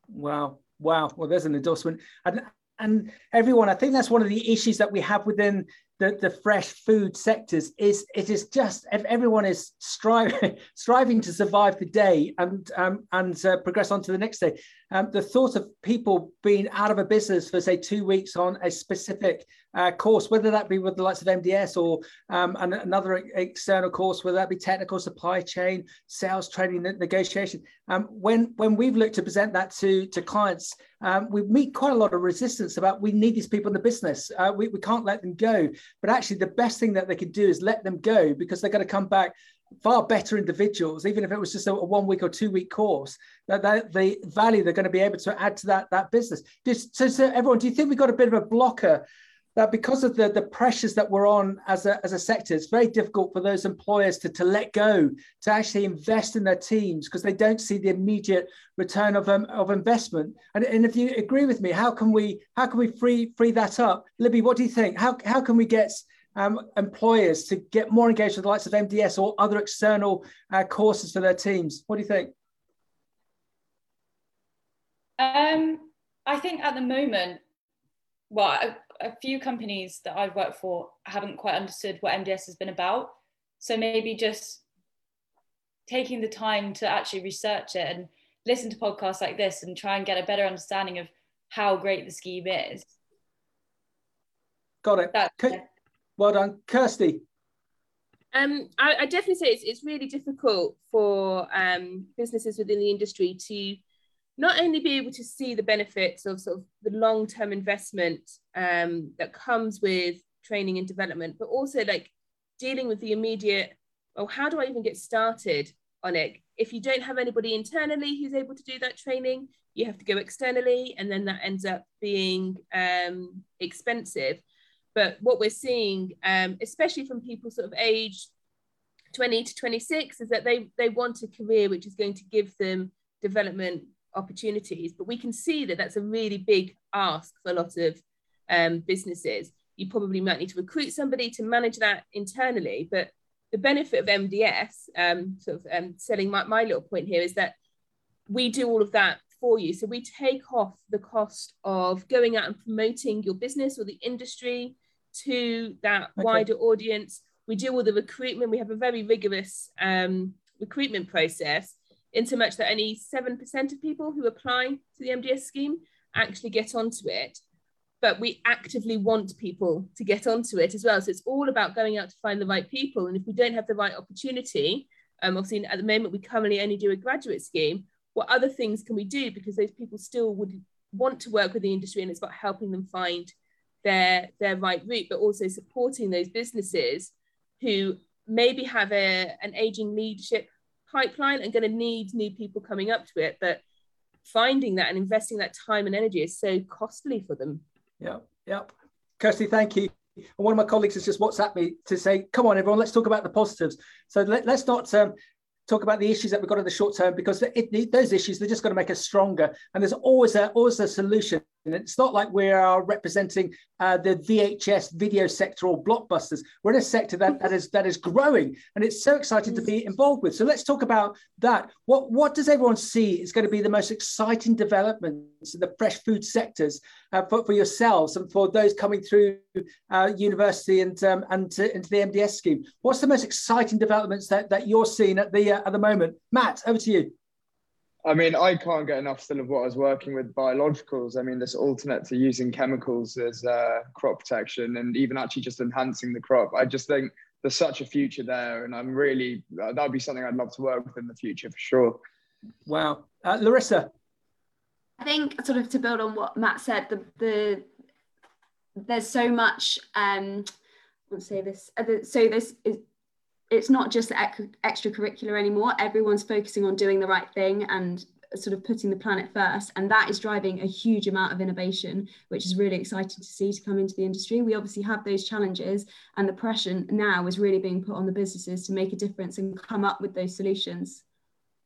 Wow. Wow. Well, there's an endorsement. And, and everyone, I think that's one of the issues that we have within the, the fresh food sectors is it is just everyone is striving [LAUGHS] striving to survive the day and um, and uh, progress on to the next day. Um, the thought of people being out of a business for say two weeks on a specific uh, course, whether that be with the likes of MDS or um, another external course, whether that be technical supply chain, sales, training, negotiation. Um, when when we've looked to present that to to clients, um, we meet quite a lot of resistance about we need these people in the business. Uh, we, we can't let them go. But actually, the best thing that they can do is let them go because they're going to come back far better individuals, even if it was just a, a one week or two week course, that, that, the value they're going to be able to add to that, that business. Just, so, so everyone, do you think we've got a bit of a blocker that because of the, the pressures that we're on as a, as a sector, it's very difficult for those employers to, to let go, to actually invest in their teams because they don't see the immediate return of, um, of investment. And, and if you agree with me, how can we how can we free free that up? Libby, what do you think? How, how can we get um, employers to get more engaged with the likes of MDS or other external uh, courses for their teams? What do you think? Um, I think at the moment, well, a few companies that I've worked for haven't quite understood what MDS has been about. So maybe just taking the time to actually research it and listen to podcasts like this and try and get a better understanding of how great the scheme is. Got it. That's, well done, Kirsty. Um, I, I, definitely say it's, it's really difficult for um, businesses within the industry to not only be able to see the benefits of sort of the long-term investment um, that comes with training and development, but also like dealing with the immediate, oh, how do I even get started on it? if you don't have anybody internally who's able to do that training, you have to go externally, and then that ends up being um, expensive. But what we're seeing, um, especially from people sort of age 20 to 26, is that they, they want a career which is going to give them development opportunities. But we can see that that's a really big ask for a lot of um, businesses. You probably might need to recruit somebody to manage that internally. But the benefit of MDS, um, sort of um, selling my, my little point here, is that we do all of that for you. So we take off the cost of going out and promoting your business or the industry to that okay. wider audience. We do all the recruitment. We have a very rigorous um, recruitment process, in so much that only 7% of people who apply to the MDS scheme actually get onto it. But we actively want people to get onto it as well. So it's all about going out to find the right people. And if we don't have the right opportunity, um, obviously at the moment we currently only do a graduate scheme, what other things can we do? Because those people still would want to work with the industry and it's about helping them find their their right route, but also supporting those businesses who maybe have a, an aging leadership pipeline and going to need new people coming up to it. But finding that and investing that time and energy is so costly for them. Yeah, yeah. Kirsty, thank you. And one of my colleagues has just WhatsApp me to say, come on, everyone, let's talk about the positives. So let, us not um, talk about the issues that we've got in the short term because it, those issues they're just going to make us stronger and there's always a always a solution it's not like we are representing uh, the VHS video sector or blockbusters. We're in a sector that, that is that is growing, and it's so exciting to be involved with. So let's talk about that. What what does everyone see is going to be the most exciting developments in the fresh food sectors uh, for, for yourselves and for those coming through uh, university and um, and to, into the MDS scheme? What's the most exciting developments that, that you're seeing at the uh, at the moment? Matt, over to you. I mean, I can't get enough still of what I was working with biologicals. I mean, this alternate to using chemicals as uh, crop protection and even actually just enhancing the crop. I just think there's such a future there, and I'm really uh, that would be something I'd love to work with in the future for sure. Wow, uh, Larissa. I think sort of to build on what Matt said, the the there's so much. Um, I want to say this. Uh, so this is it's not just extracurricular anymore. Everyone's focusing on doing the right thing and sort of putting the planet first. And that is driving a huge amount of innovation, which is really exciting to see to come into the industry. We obviously have those challenges, and the pressure now is really being put on the businesses to make a difference and come up with those solutions.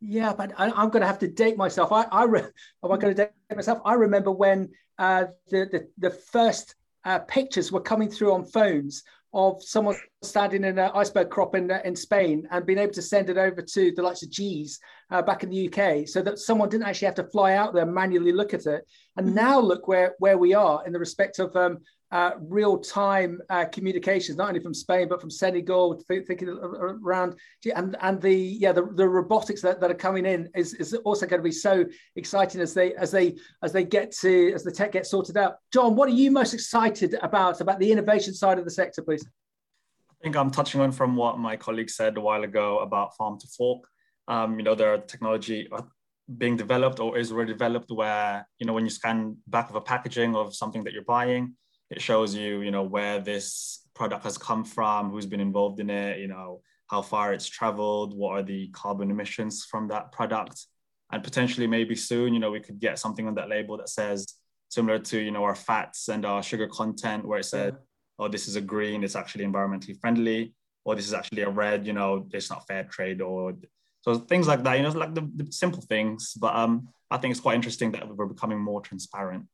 Yeah, but I, am going to have to date myself. I, I re- am I going to date myself? I remember when uh, the, the the first uh, pictures were coming through on phones of someone standing in an iceberg crop in, in Spain and being able to send it over to the likes of G's uh, back in the UK so that someone didn't actually have to fly out there manually look at it. And mm-hmm. now look where, where we are in the respect of um, uh, real-time uh, communications, not only from Spain but from Senegal, thinking around and and the yeah the, the robotics that, that are coming in is, is also going to be so exciting as they as they as they get to as the tech gets sorted out. John, what are you most excited about about the innovation side of the sector, please? I think I'm touching on from what my colleague said a while ago about farm to fork. Um, you know, there are technology uh, being developed or is already developed where you know when you scan back of a packaging of something that you're buying it shows you, you know, where this product has come from, who's been involved in it, you know, how far it's traveled, what are the carbon emissions from that product. And potentially maybe soon, you know, we could get something on that label that says similar to, you know, our fats and our sugar content where it said, yeah. oh, this is a green, it's actually environmentally friendly, or this is actually a red, you know, it's not fair trade or so things like that, you know, like the, the simple things. But um, I think it's quite interesting that we're becoming more transparent.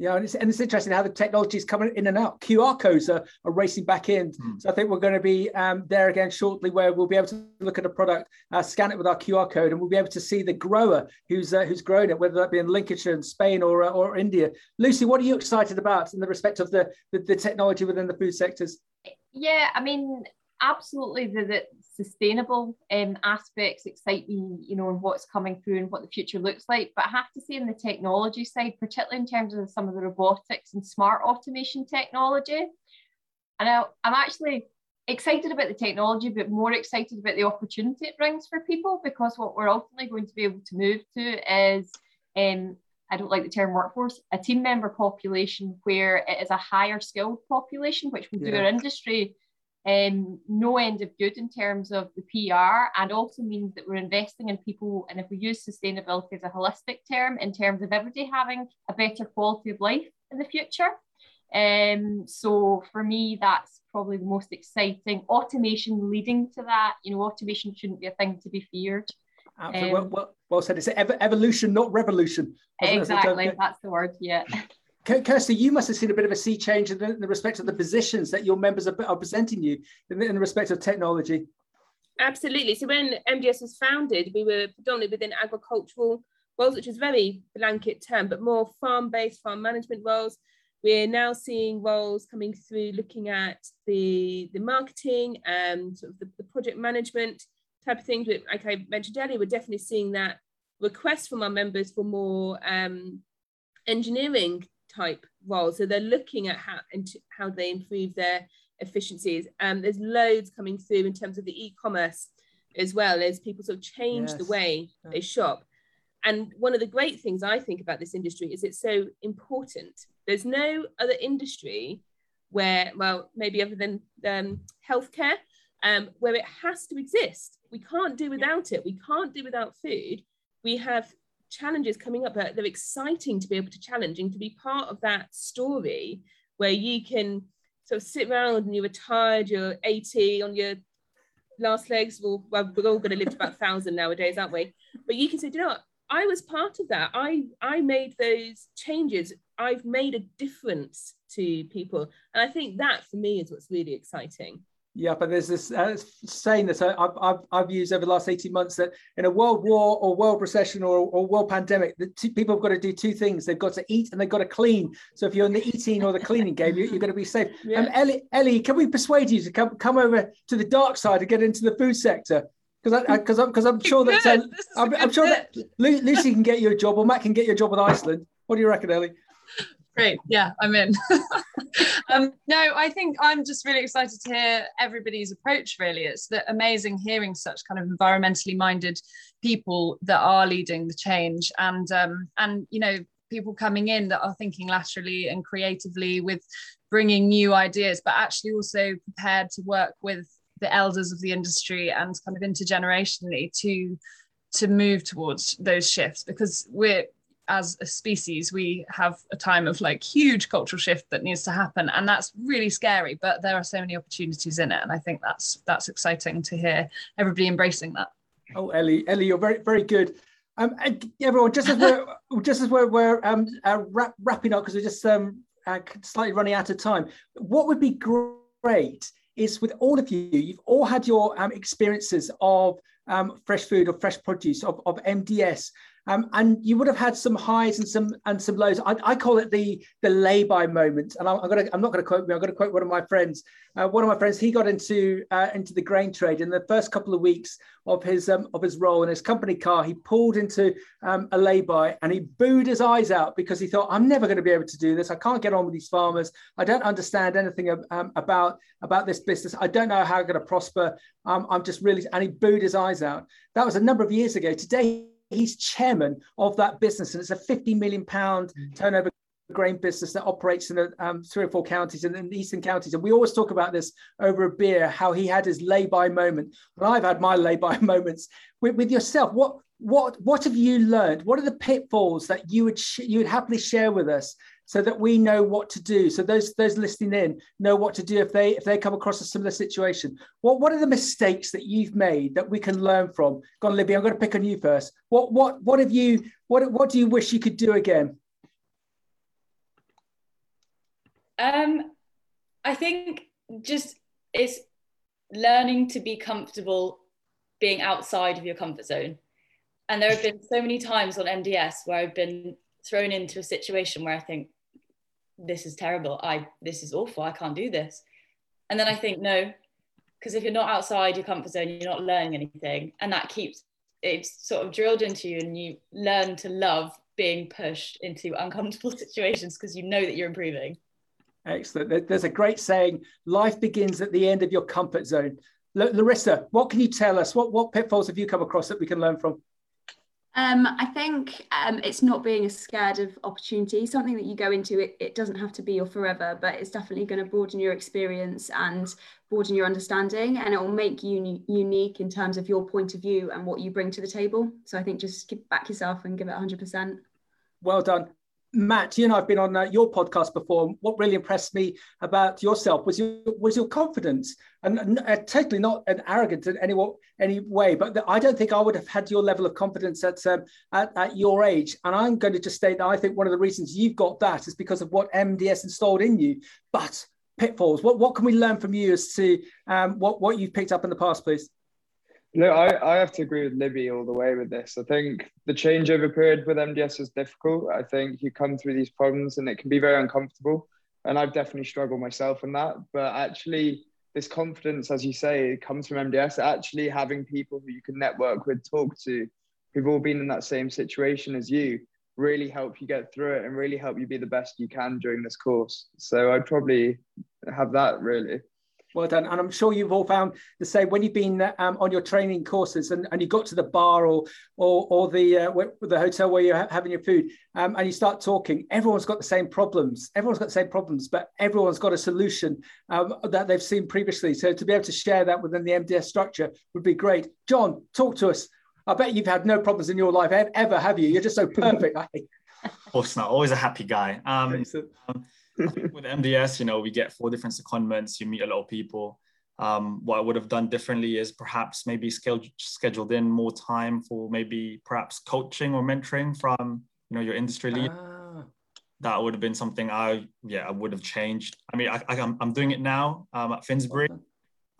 Yeah, and it's, and it's interesting how the technology is coming in and out. QR codes are, are racing back in. Mm. So I think we're going to be um, there again shortly where we'll be able to look at a product, uh, scan it with our QR code, and we'll be able to see the grower who's uh, who's grown it, whether that be in Lincolnshire, and Spain, or, uh, or India. Lucy, what are you excited about in the respect of the, the, the technology within the food sectors? Yeah, I mean, absolutely the, the sustainable um, aspects excite me, you know, and what's coming through and what the future looks like. But I have to say, in the technology side, particularly in terms of some of the robotics and smart automation technology, and I, I'm actually excited about the technology, but more excited about the opportunity it brings for people because what we're ultimately going to be able to move to is. Um, I don't like the term workforce, a team member population where it is a higher skilled population, which will yeah. do our industry um, no end of good in terms of the PR and also means that we're investing in people. And if we use sustainability as a holistic term in terms of everybody having a better quality of life in the future. Um, so for me, that's probably the most exciting. Automation leading to that, you know, automation shouldn't be a thing to be feared. Um, well, well, well, said. It's ev- evolution, not revolution. Exactly, that's the word. Yeah. [LAUGHS] Kirsty, you must have seen a bit of a sea change in the, in the respect of the positions that your members are, are presenting you in the, in the respect of technology. Absolutely. So when MDS was founded, we were predominantly within agricultural roles, which is very blanket term, but more farm-based farm management roles. We're now seeing roles coming through looking at the, the marketing and sort of the, the project management type of things. Like I mentioned earlier, we're definitely seeing that request from our members for more um, engineering type roles. So they're looking at how and how they improve their efficiencies. Um, there's loads coming through in terms of the e-commerce as well as people sort of change yes. the way they shop. And one of the great things I think about this industry is it's so important. There's no other industry where, well, maybe other than um, healthcare, um, where it has to exist. We can't do without it. We can't do without food. We have challenges coming up that they're exciting to be able to challenge and to be part of that story where you can sort of sit around and you're retired, you're 80 on your last legs. Well, well we're all going to live to about 1,000 nowadays, aren't we? But you can say, you know what? I was part of that. I, I made those changes. I've made a difference to people. And I think that for me is what's really exciting. Yeah, but there's this uh, saying that I've, I've, I've used over the last 18 months that in a world war or world recession or, or world pandemic, the two, people have got to do two things. They've got to eat and they've got to clean. So if you're in the eating or the cleaning game, you, are going to be safe. [LAUGHS] Yeah. Um, Ellie, Ellie, can we persuade you to come, come over to the dark side and get into the food sector? Because because I'm, cause I'm sure that uh, I'm, I'm sure that Lucy can get you a job or Matt can get you a job with Iceland. What do you reckon, Ellie? Great. Yeah, I'm in. [LAUGHS] um, no, I think I'm just really excited to hear everybody's approach, really. It's amazing hearing such kind of environmentally minded people that are leading the change and, um, and you know, people coming in that are thinking laterally and creatively with bringing new ideas, but actually also prepared to work with the elders of the industry and kind of intergenerationally to to move towards those shifts because we're as a species we have a time of like huge cultural shift that needs to happen and that's really scary but there are so many opportunities in it and i think that's that's exciting to hear everybody embracing that. Oh ellie ellie you're very very good. Um everyone just as we're [LAUGHS] just as we're, we're um uh, wrap, wrapping up because we're just um uh, slightly running out of time what would be great is with all of you you've all had your um, experiences of um, fresh food or fresh produce of, of mds um, and you would have had some highs and some and some lows. I, I call it the the lay-by moment. And I'm, I'm, gonna I'm not gonna quote me. I'm gonna quote one of my friends. Uh, one of my friends he got into uh, into the grain trade in the first couple of weeks of his um, of his role in his company car. He pulled into um, a lay-by and he booed his eyes out because he thought I'm never going to be able to do this. I can't get on with these farmers. I don't understand anything um, about about this business. I don't know how I'm going to prosper. Um, I'm just really and he booed his eyes out. That was a number of years ago. Today he's chairman of that business, and it's a 50 million pound mm. turnover grain business that operates in um, three or four counties and in the eastern counties. And we always talk about this over a beer, how he had his lay-by moment. And I've had my lay-by [LAUGHS] moments with, with yourself. What what what have you learned? What are the pitfalls that you would sh- you would happily share with us so that we know what to do. So those those listening in know what to do if they if they come across a similar situation. What what are the mistakes that you've made that we can learn from? Go on libby i'm going to pick on you first. What what what have you what what do you wish you could do again? Um i think just it's learning to be comfortable being outside of your comfort zone. And there have been so many times on mds where i've been thrown into a situation where I think this is terrible. I this is awful. I can't do this. And then I think no, because if you're not outside your comfort zone, you're not learning anything, and that keeps it's sort of drilled into you, and you learn to love being pushed into uncomfortable [LAUGHS] situations because you know that you're improving. Excellent. There's a great saying: "Life begins at the end of your comfort zone." Larissa, what can you tell us? What what pitfalls have you come across that we can learn from? Um, I think um, it's not being scared of opportunity. Something that you go into, it, it doesn't have to be your forever, but it's definitely going to broaden your experience and broaden your understanding, and it will make you unique in terms of your point of view and what you bring to the table. So I think just give back yourself and give it 100%. Well done. Matt, you and I've been on uh, your podcast before. What really impressed me about yourself was your was your confidence, and, and uh, totally not an arrogant in any any way. But the, I don't think I would have had your level of confidence at, um, at at your age. And I'm going to just state that I think one of the reasons you've got that is because of what MDS installed in you. But pitfalls. What what can we learn from you as to um, what what you've picked up in the past, please? No, I, I have to agree with Libby all the way with this. I think the changeover period with MDS is difficult. I think you come through these problems and it can be very uncomfortable. And I've definitely struggled myself in that. But actually, this confidence, as you say, comes from MDS. Actually, having people who you can network with, talk to, who've all been in that same situation as you, really help you get through it and really help you be the best you can during this course. So I'd probably have that really. Well done. And I'm sure you've all found the same when you've been um, on your training courses and, and you got to the bar or or, or the uh, the hotel where you're having your food um, and you start talking, everyone's got the same problems. Everyone's got the same problems, but everyone's got a solution um, that they've seen previously. So to be able to share that within the MDS structure would be great. John, talk to us. I bet you've had no problems in your life ever, have you? You're just so perfect. of course not. Always a happy guy. With MDS, you know, we get four different secondments. You meet a lot of people. Um, what I would have done differently is perhaps maybe scheduled scheduled in more time for maybe perhaps coaching or mentoring from you know your industry lead. Ah. That would have been something I yeah I would have changed. I mean I, I am I'm doing it now um, at Finsbury.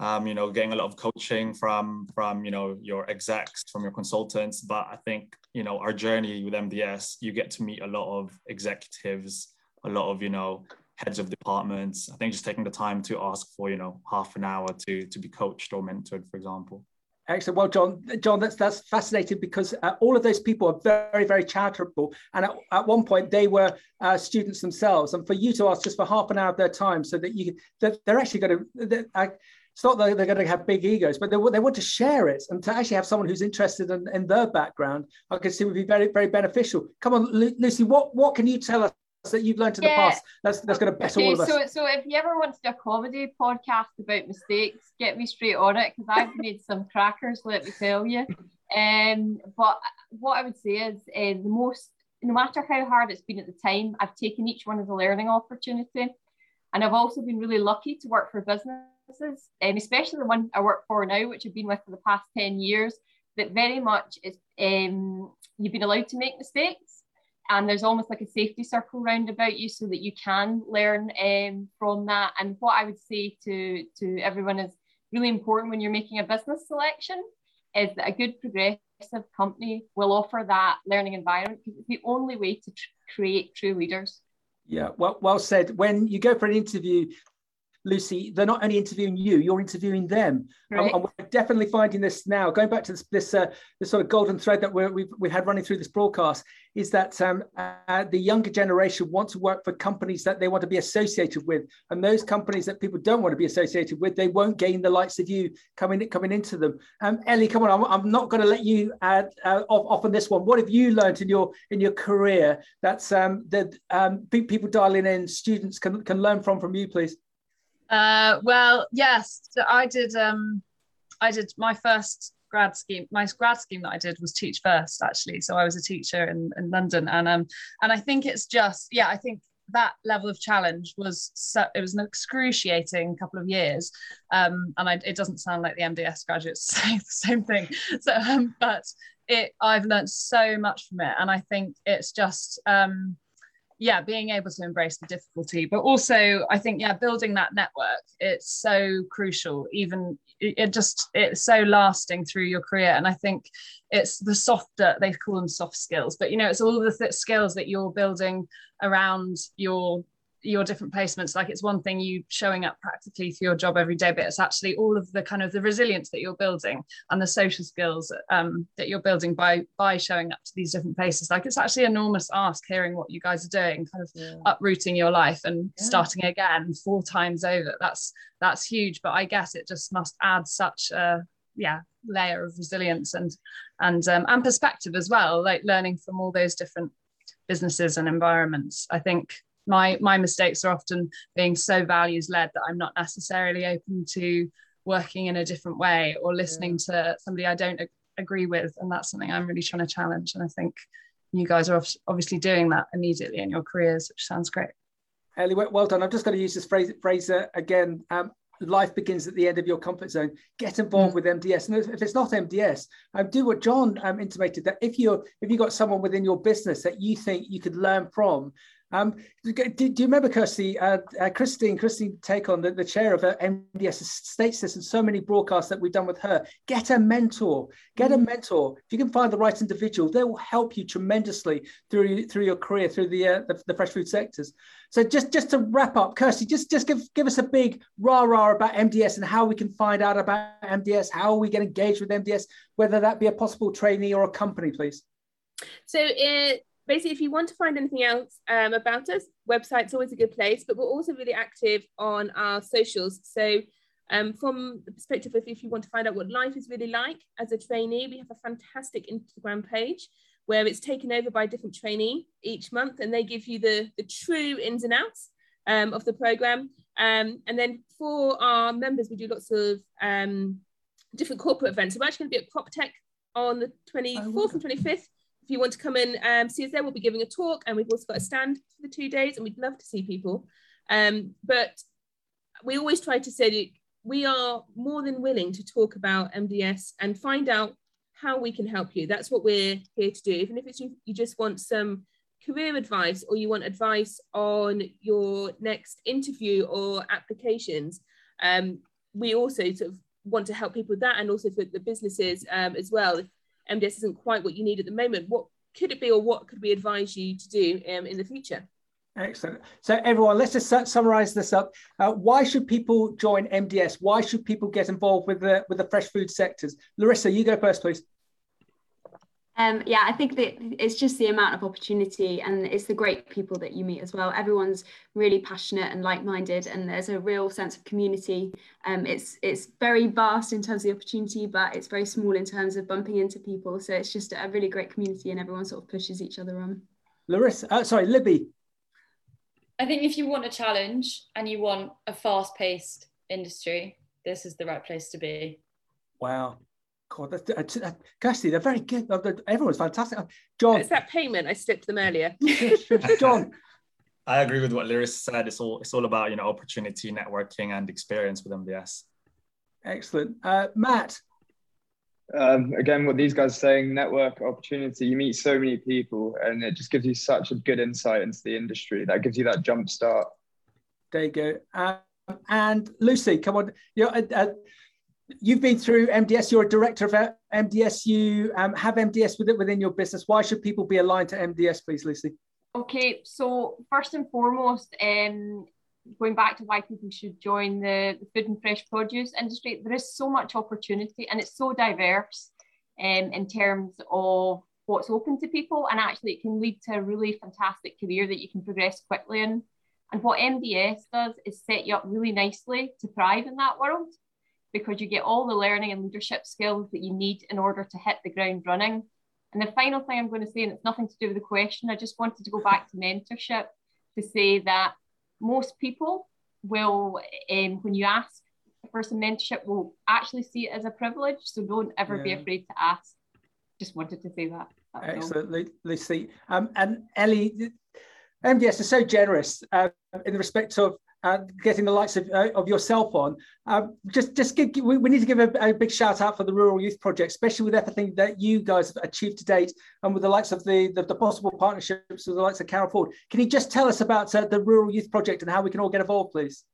Um, you know, getting a lot of coaching from from you know your execs, from your consultants. But I think you know our journey with MDS, you get to meet a lot of executives a lot of you know heads of departments i think just taking the time to ask for you know half an hour to to be coached or mentored for example Excellent. Well, John, John, that's that's fascinating because uh, all of those people are very, very charitable, and at, at one point they were uh, students themselves. And for you to ask just for half an hour of their time, so that you that they're actually going to, uh, it's not that they're going to have big egos, but they, they want to share it and to actually have someone who's interested in, in their background. I can see would be very, very beneficial. Come on, Lucy, what what can you tell us that you've learned in yeah. the past that's that's going to better okay, all of us. so so if you ever want to do a comedy podcast about mistakes get me straight on it because i've made some crackers let me tell you. Um but what i would say is uh, the most no matter how hard it's been at the time i've taken each one as a learning opportunity. And i've also been really lucky to work for businesses um, especially the one i work for now which i've been with for the past 10 years that very much is um, you've been allowed to make mistakes and there's almost like a safety circle round about you so that you can learn um, from that. And what i would say to to everyone is really important when you're making a business selection is that a good progressive company will offer that learning environment because it's the only way to tr- create true leaders. Yeah well well said. When you go for an interview Lucy, they're not only interviewing you, you're interviewing them. Right. and we're definitely finding this now. Going back to this this, uh, this sort of golden thread that we have we've, we've had running through this broadcast is that um, uh, the younger generation want to work for companies that they want to be associated with, and those companies that people don't want to be associated with, they won't gain the likes of you coming coming into them. Um, Ellie, come on, I'm, I'm not going to let you add uh, off, off on this one. What have you learned in your in your career that's um, that um, people dialing in, students can can learn from from you, please? Uh, well, yes, so I did. Um, I did my first grad scheme. My grad scheme that I did was Teach First, actually. So I was a teacher in, in London, and um, and I think it's just yeah, I think that level of challenge was so, it was an excruciating couple of years um, and I, it doesn't sound like the mds graduates [LAUGHS] say the same thing so um, but it i've learned so much from it and i think it's just um, yeah being able to embrace the difficulty but also i think yeah building that network it's so crucial. Even it just it's so lasting through your career. And i think it's the softer they call them soft skills but you know it's all the th- skills that you're building around your your different placements like it's one thing you showing up practically for your job every day but it's actually all of the kind of the resilience that you're building and the social skills um, that you're building by by showing up to these different places like it's actually enormous ask hearing what you guys are doing kind of yeah. uprooting your life and yeah. starting again four times over that's that's huge but i guess it just must add such a yeah layer of resilience and and um, and perspective as well like learning from all those different businesses and environments i think my my mistakes are often being so values led that i'm not necessarily open to working in a different way or listening yeah. to somebody i don't agree with and that's something i'm really trying to challenge and i think you guys are obviously doing that immediately in your careers which sounds great Ellie, well done. I'm just going to use this phrase, phrase uh, again. Um, life begins at the end of your comfort zone. Get involved mm. with MDS, and if it's not MDS, um, do what John um, intimated that if you're if you got someone within your business that you think you could learn from, um, do, do, you remember, Kirsty, uh, uh, Christine, Christine Tacon, the, the chair of uh, MDS, states this in so many broadcasts that we've done with her. Get a mentor. Get a mm. mentor. If you can find the right individual, they will help you tremendously through through your career, through the uh, the, the, fresh food sectors. So just just to wrap up, Kirsty, just just give give us a big rah rah about MDS and how we can find out about MDS, how we get engaged with MDS, whether that be a possible trainee or a company, please. So it basically, if you want to find anything else um, about us, website's always a good place, but we're also really active on our socials. So um, from the perspective of if you want to find out what life is really like as a trainee, we have a fantastic Instagram page where it's taken over by a different trainee each month and they give you the, the true ins and outs um, of the program. Um, and then for our members, we do lots of um, different corporate events. So we're actually going to be at PropTech on the 24th and 25th if you want to come and um, see us there, we'll be giving a talk and we've also got a stand for the two days and we'd love to see people. Um, but we always try to say that we are more than willing to talk about MDS and find out how we can help you. That's what we're here to do. Even if it's you, you just want some career advice or you want advice on your next interview or applications, um, we also sort of want to help people with that and also for the businesses um, as well. If MDS isn't quite what you need at the moment, what could it be or what could we advise you to do um, in the future? Excellent. So everyone, let's just summarize this up. Uh, why should people join MDS? Why should people get involved with the with the fresh food sectors? Larissa, you go first, please. Um, yeah, I think that it's just the amount of opportunity and it's the great people that you meet as well. Everyone's really passionate and like-minded, and there's a real sense of community. Um, it's it's very vast in terms of the opportunity, but it's very small in terms of bumping into people. So it's just a really great community, and everyone sort of pushes each other on. Larissa, uh, sorry, Libby. I think if you want a challenge and you want a fast-paced industry, this is the right place to be. Wow, God, that's, uh, Kirsty, they're very good. Everyone's fantastic. John. It's that payment. I slipped them earlier. [LAUGHS] John. I agree with what Larissa said. It's all it's all about you know opportunity, networking, and experience with MDS. Excellent, uh, Matt. Um, again, what these guys are saying, network opportunity. You meet so many people, and it just gives you such a good insight into the industry. That gives you that jump start. There you go. Um, and Lucy, come on. You know, uh, uh, you've been through MDS. You're a director of MDS. You um, have MDS with it within your business. Why should people be aligned to MDS, please, Lucy? Okay, so first and foremost, um, going back to why people should join the, food and fresh produce industry, there is so much opportunity and it's so diverse um, in terms of what's open to people, and actually it can lead to a really fantastic career that you can progress quickly in. And what MDS does is set you up really nicely to thrive in that world because you get all the learning and leadership skills that you need in order to hit the ground running. And the final thing I'm going to say, and it's nothing to do with the question, I just wanted to go back to mentorship to say that most people will, um, when you ask for some mentorship, will actually see it as a privilege. So don't ever yeah. be afraid to ask. Just wanted to say that. Excellent, Lucy. Um, and Ellie, MDS is so generous uh, in the respect of uh, getting the likes of, uh, of yourself on. Uh, just just give, we, we, need to give a, a, big shout out for the Rural Youth Project, especially with everything that you guys have achieved to date and with the likes of the, the, the possible partnerships with the likes of Carol Ford. Can you just tell us about uh, the Rural Youth Project and how we can all get involved, please?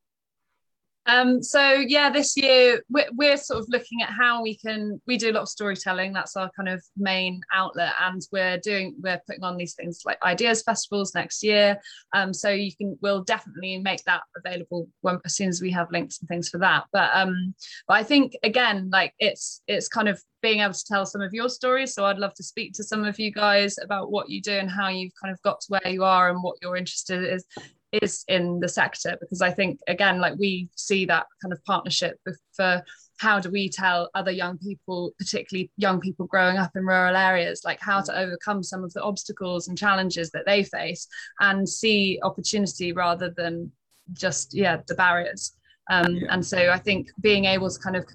Um, so yeah, this year we're, we're, sort of looking at how we can. We do a lot of storytelling. That's our kind of main outlet, and we're doing we're putting on these things like ideas festivals next year. Um, so you can we'll definitely make that available when, as soon as we have links and things for that. But um, but I think again, like it's it's kind of being able to tell some of your stories. So I'd love to speak to some of you guys about what you do and how you've kind of got to where you are and what you're interested is is in the sector because I think again like we see that kind of partnership for how do we tell other young people, particularly young people growing up in rural areas, like how to overcome some of the obstacles and challenges that they face and see opportunity rather than just, yeah, the barriers. Um, yeah. And so I think being able to kind of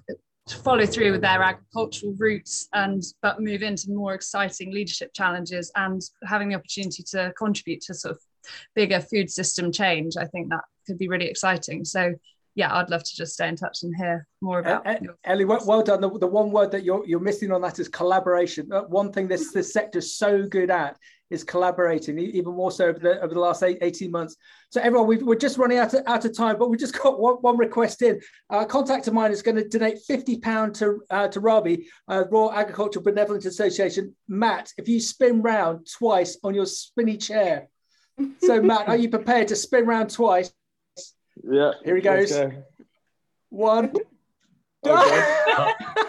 follow through with their agricultural roots and but move into more exciting leadership challenges and having the opportunity to contribute to sort of bigger food system change i think that could be really exciting so yeah, I'd love to just stay in touch and hear more about. Uh, Ellie, well, well, done. The, the, one word that you're you're missing on that is collaboration. Uh, one thing this this sector is so good at is collaborating, even more so over the over the last eight, 18 months. So everyone, we are just running out of, out of time, but we just got one, one request in. A contact of mine is going to donate 50 pound to uh, to RABI, uh, Royal Agricultural Benevolent Association. Matt, if you spin round twice on your spinny chair. So [LAUGHS] Matt, are you prepared to spin round twice? Yeah. Here he goes. Go. One. Oh, [LAUGHS]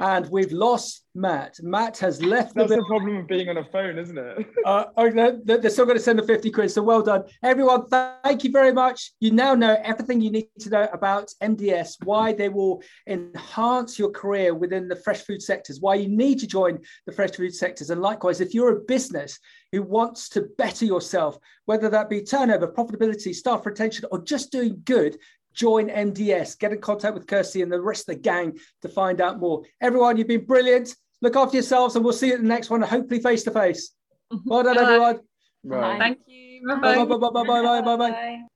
and we've lost Matt. Matt has left. That's the, the problem of being on a phone, isn't it? uh, oh, they're still going to send the 50 quid. So well done. Everyone, thank you very much. You now know everything you need to know about MDS, why they will enhance your career within the fresh food sectors, why you need to join the fresh food sectors. And likewise, if you're a business who wants to better yourself, whether that be turnover, profitability, staff retention, or just doing good, join MDS. Get in contact with Kirsty and the rest of the gang to find out more. Everyone, you've been brilliant. Look after yourselves, and we'll see you at the next one, hopefully face to face. [LAUGHS] Well done, everyone. Bye. Thank you. Bye bye bye bye bye bye bye bye.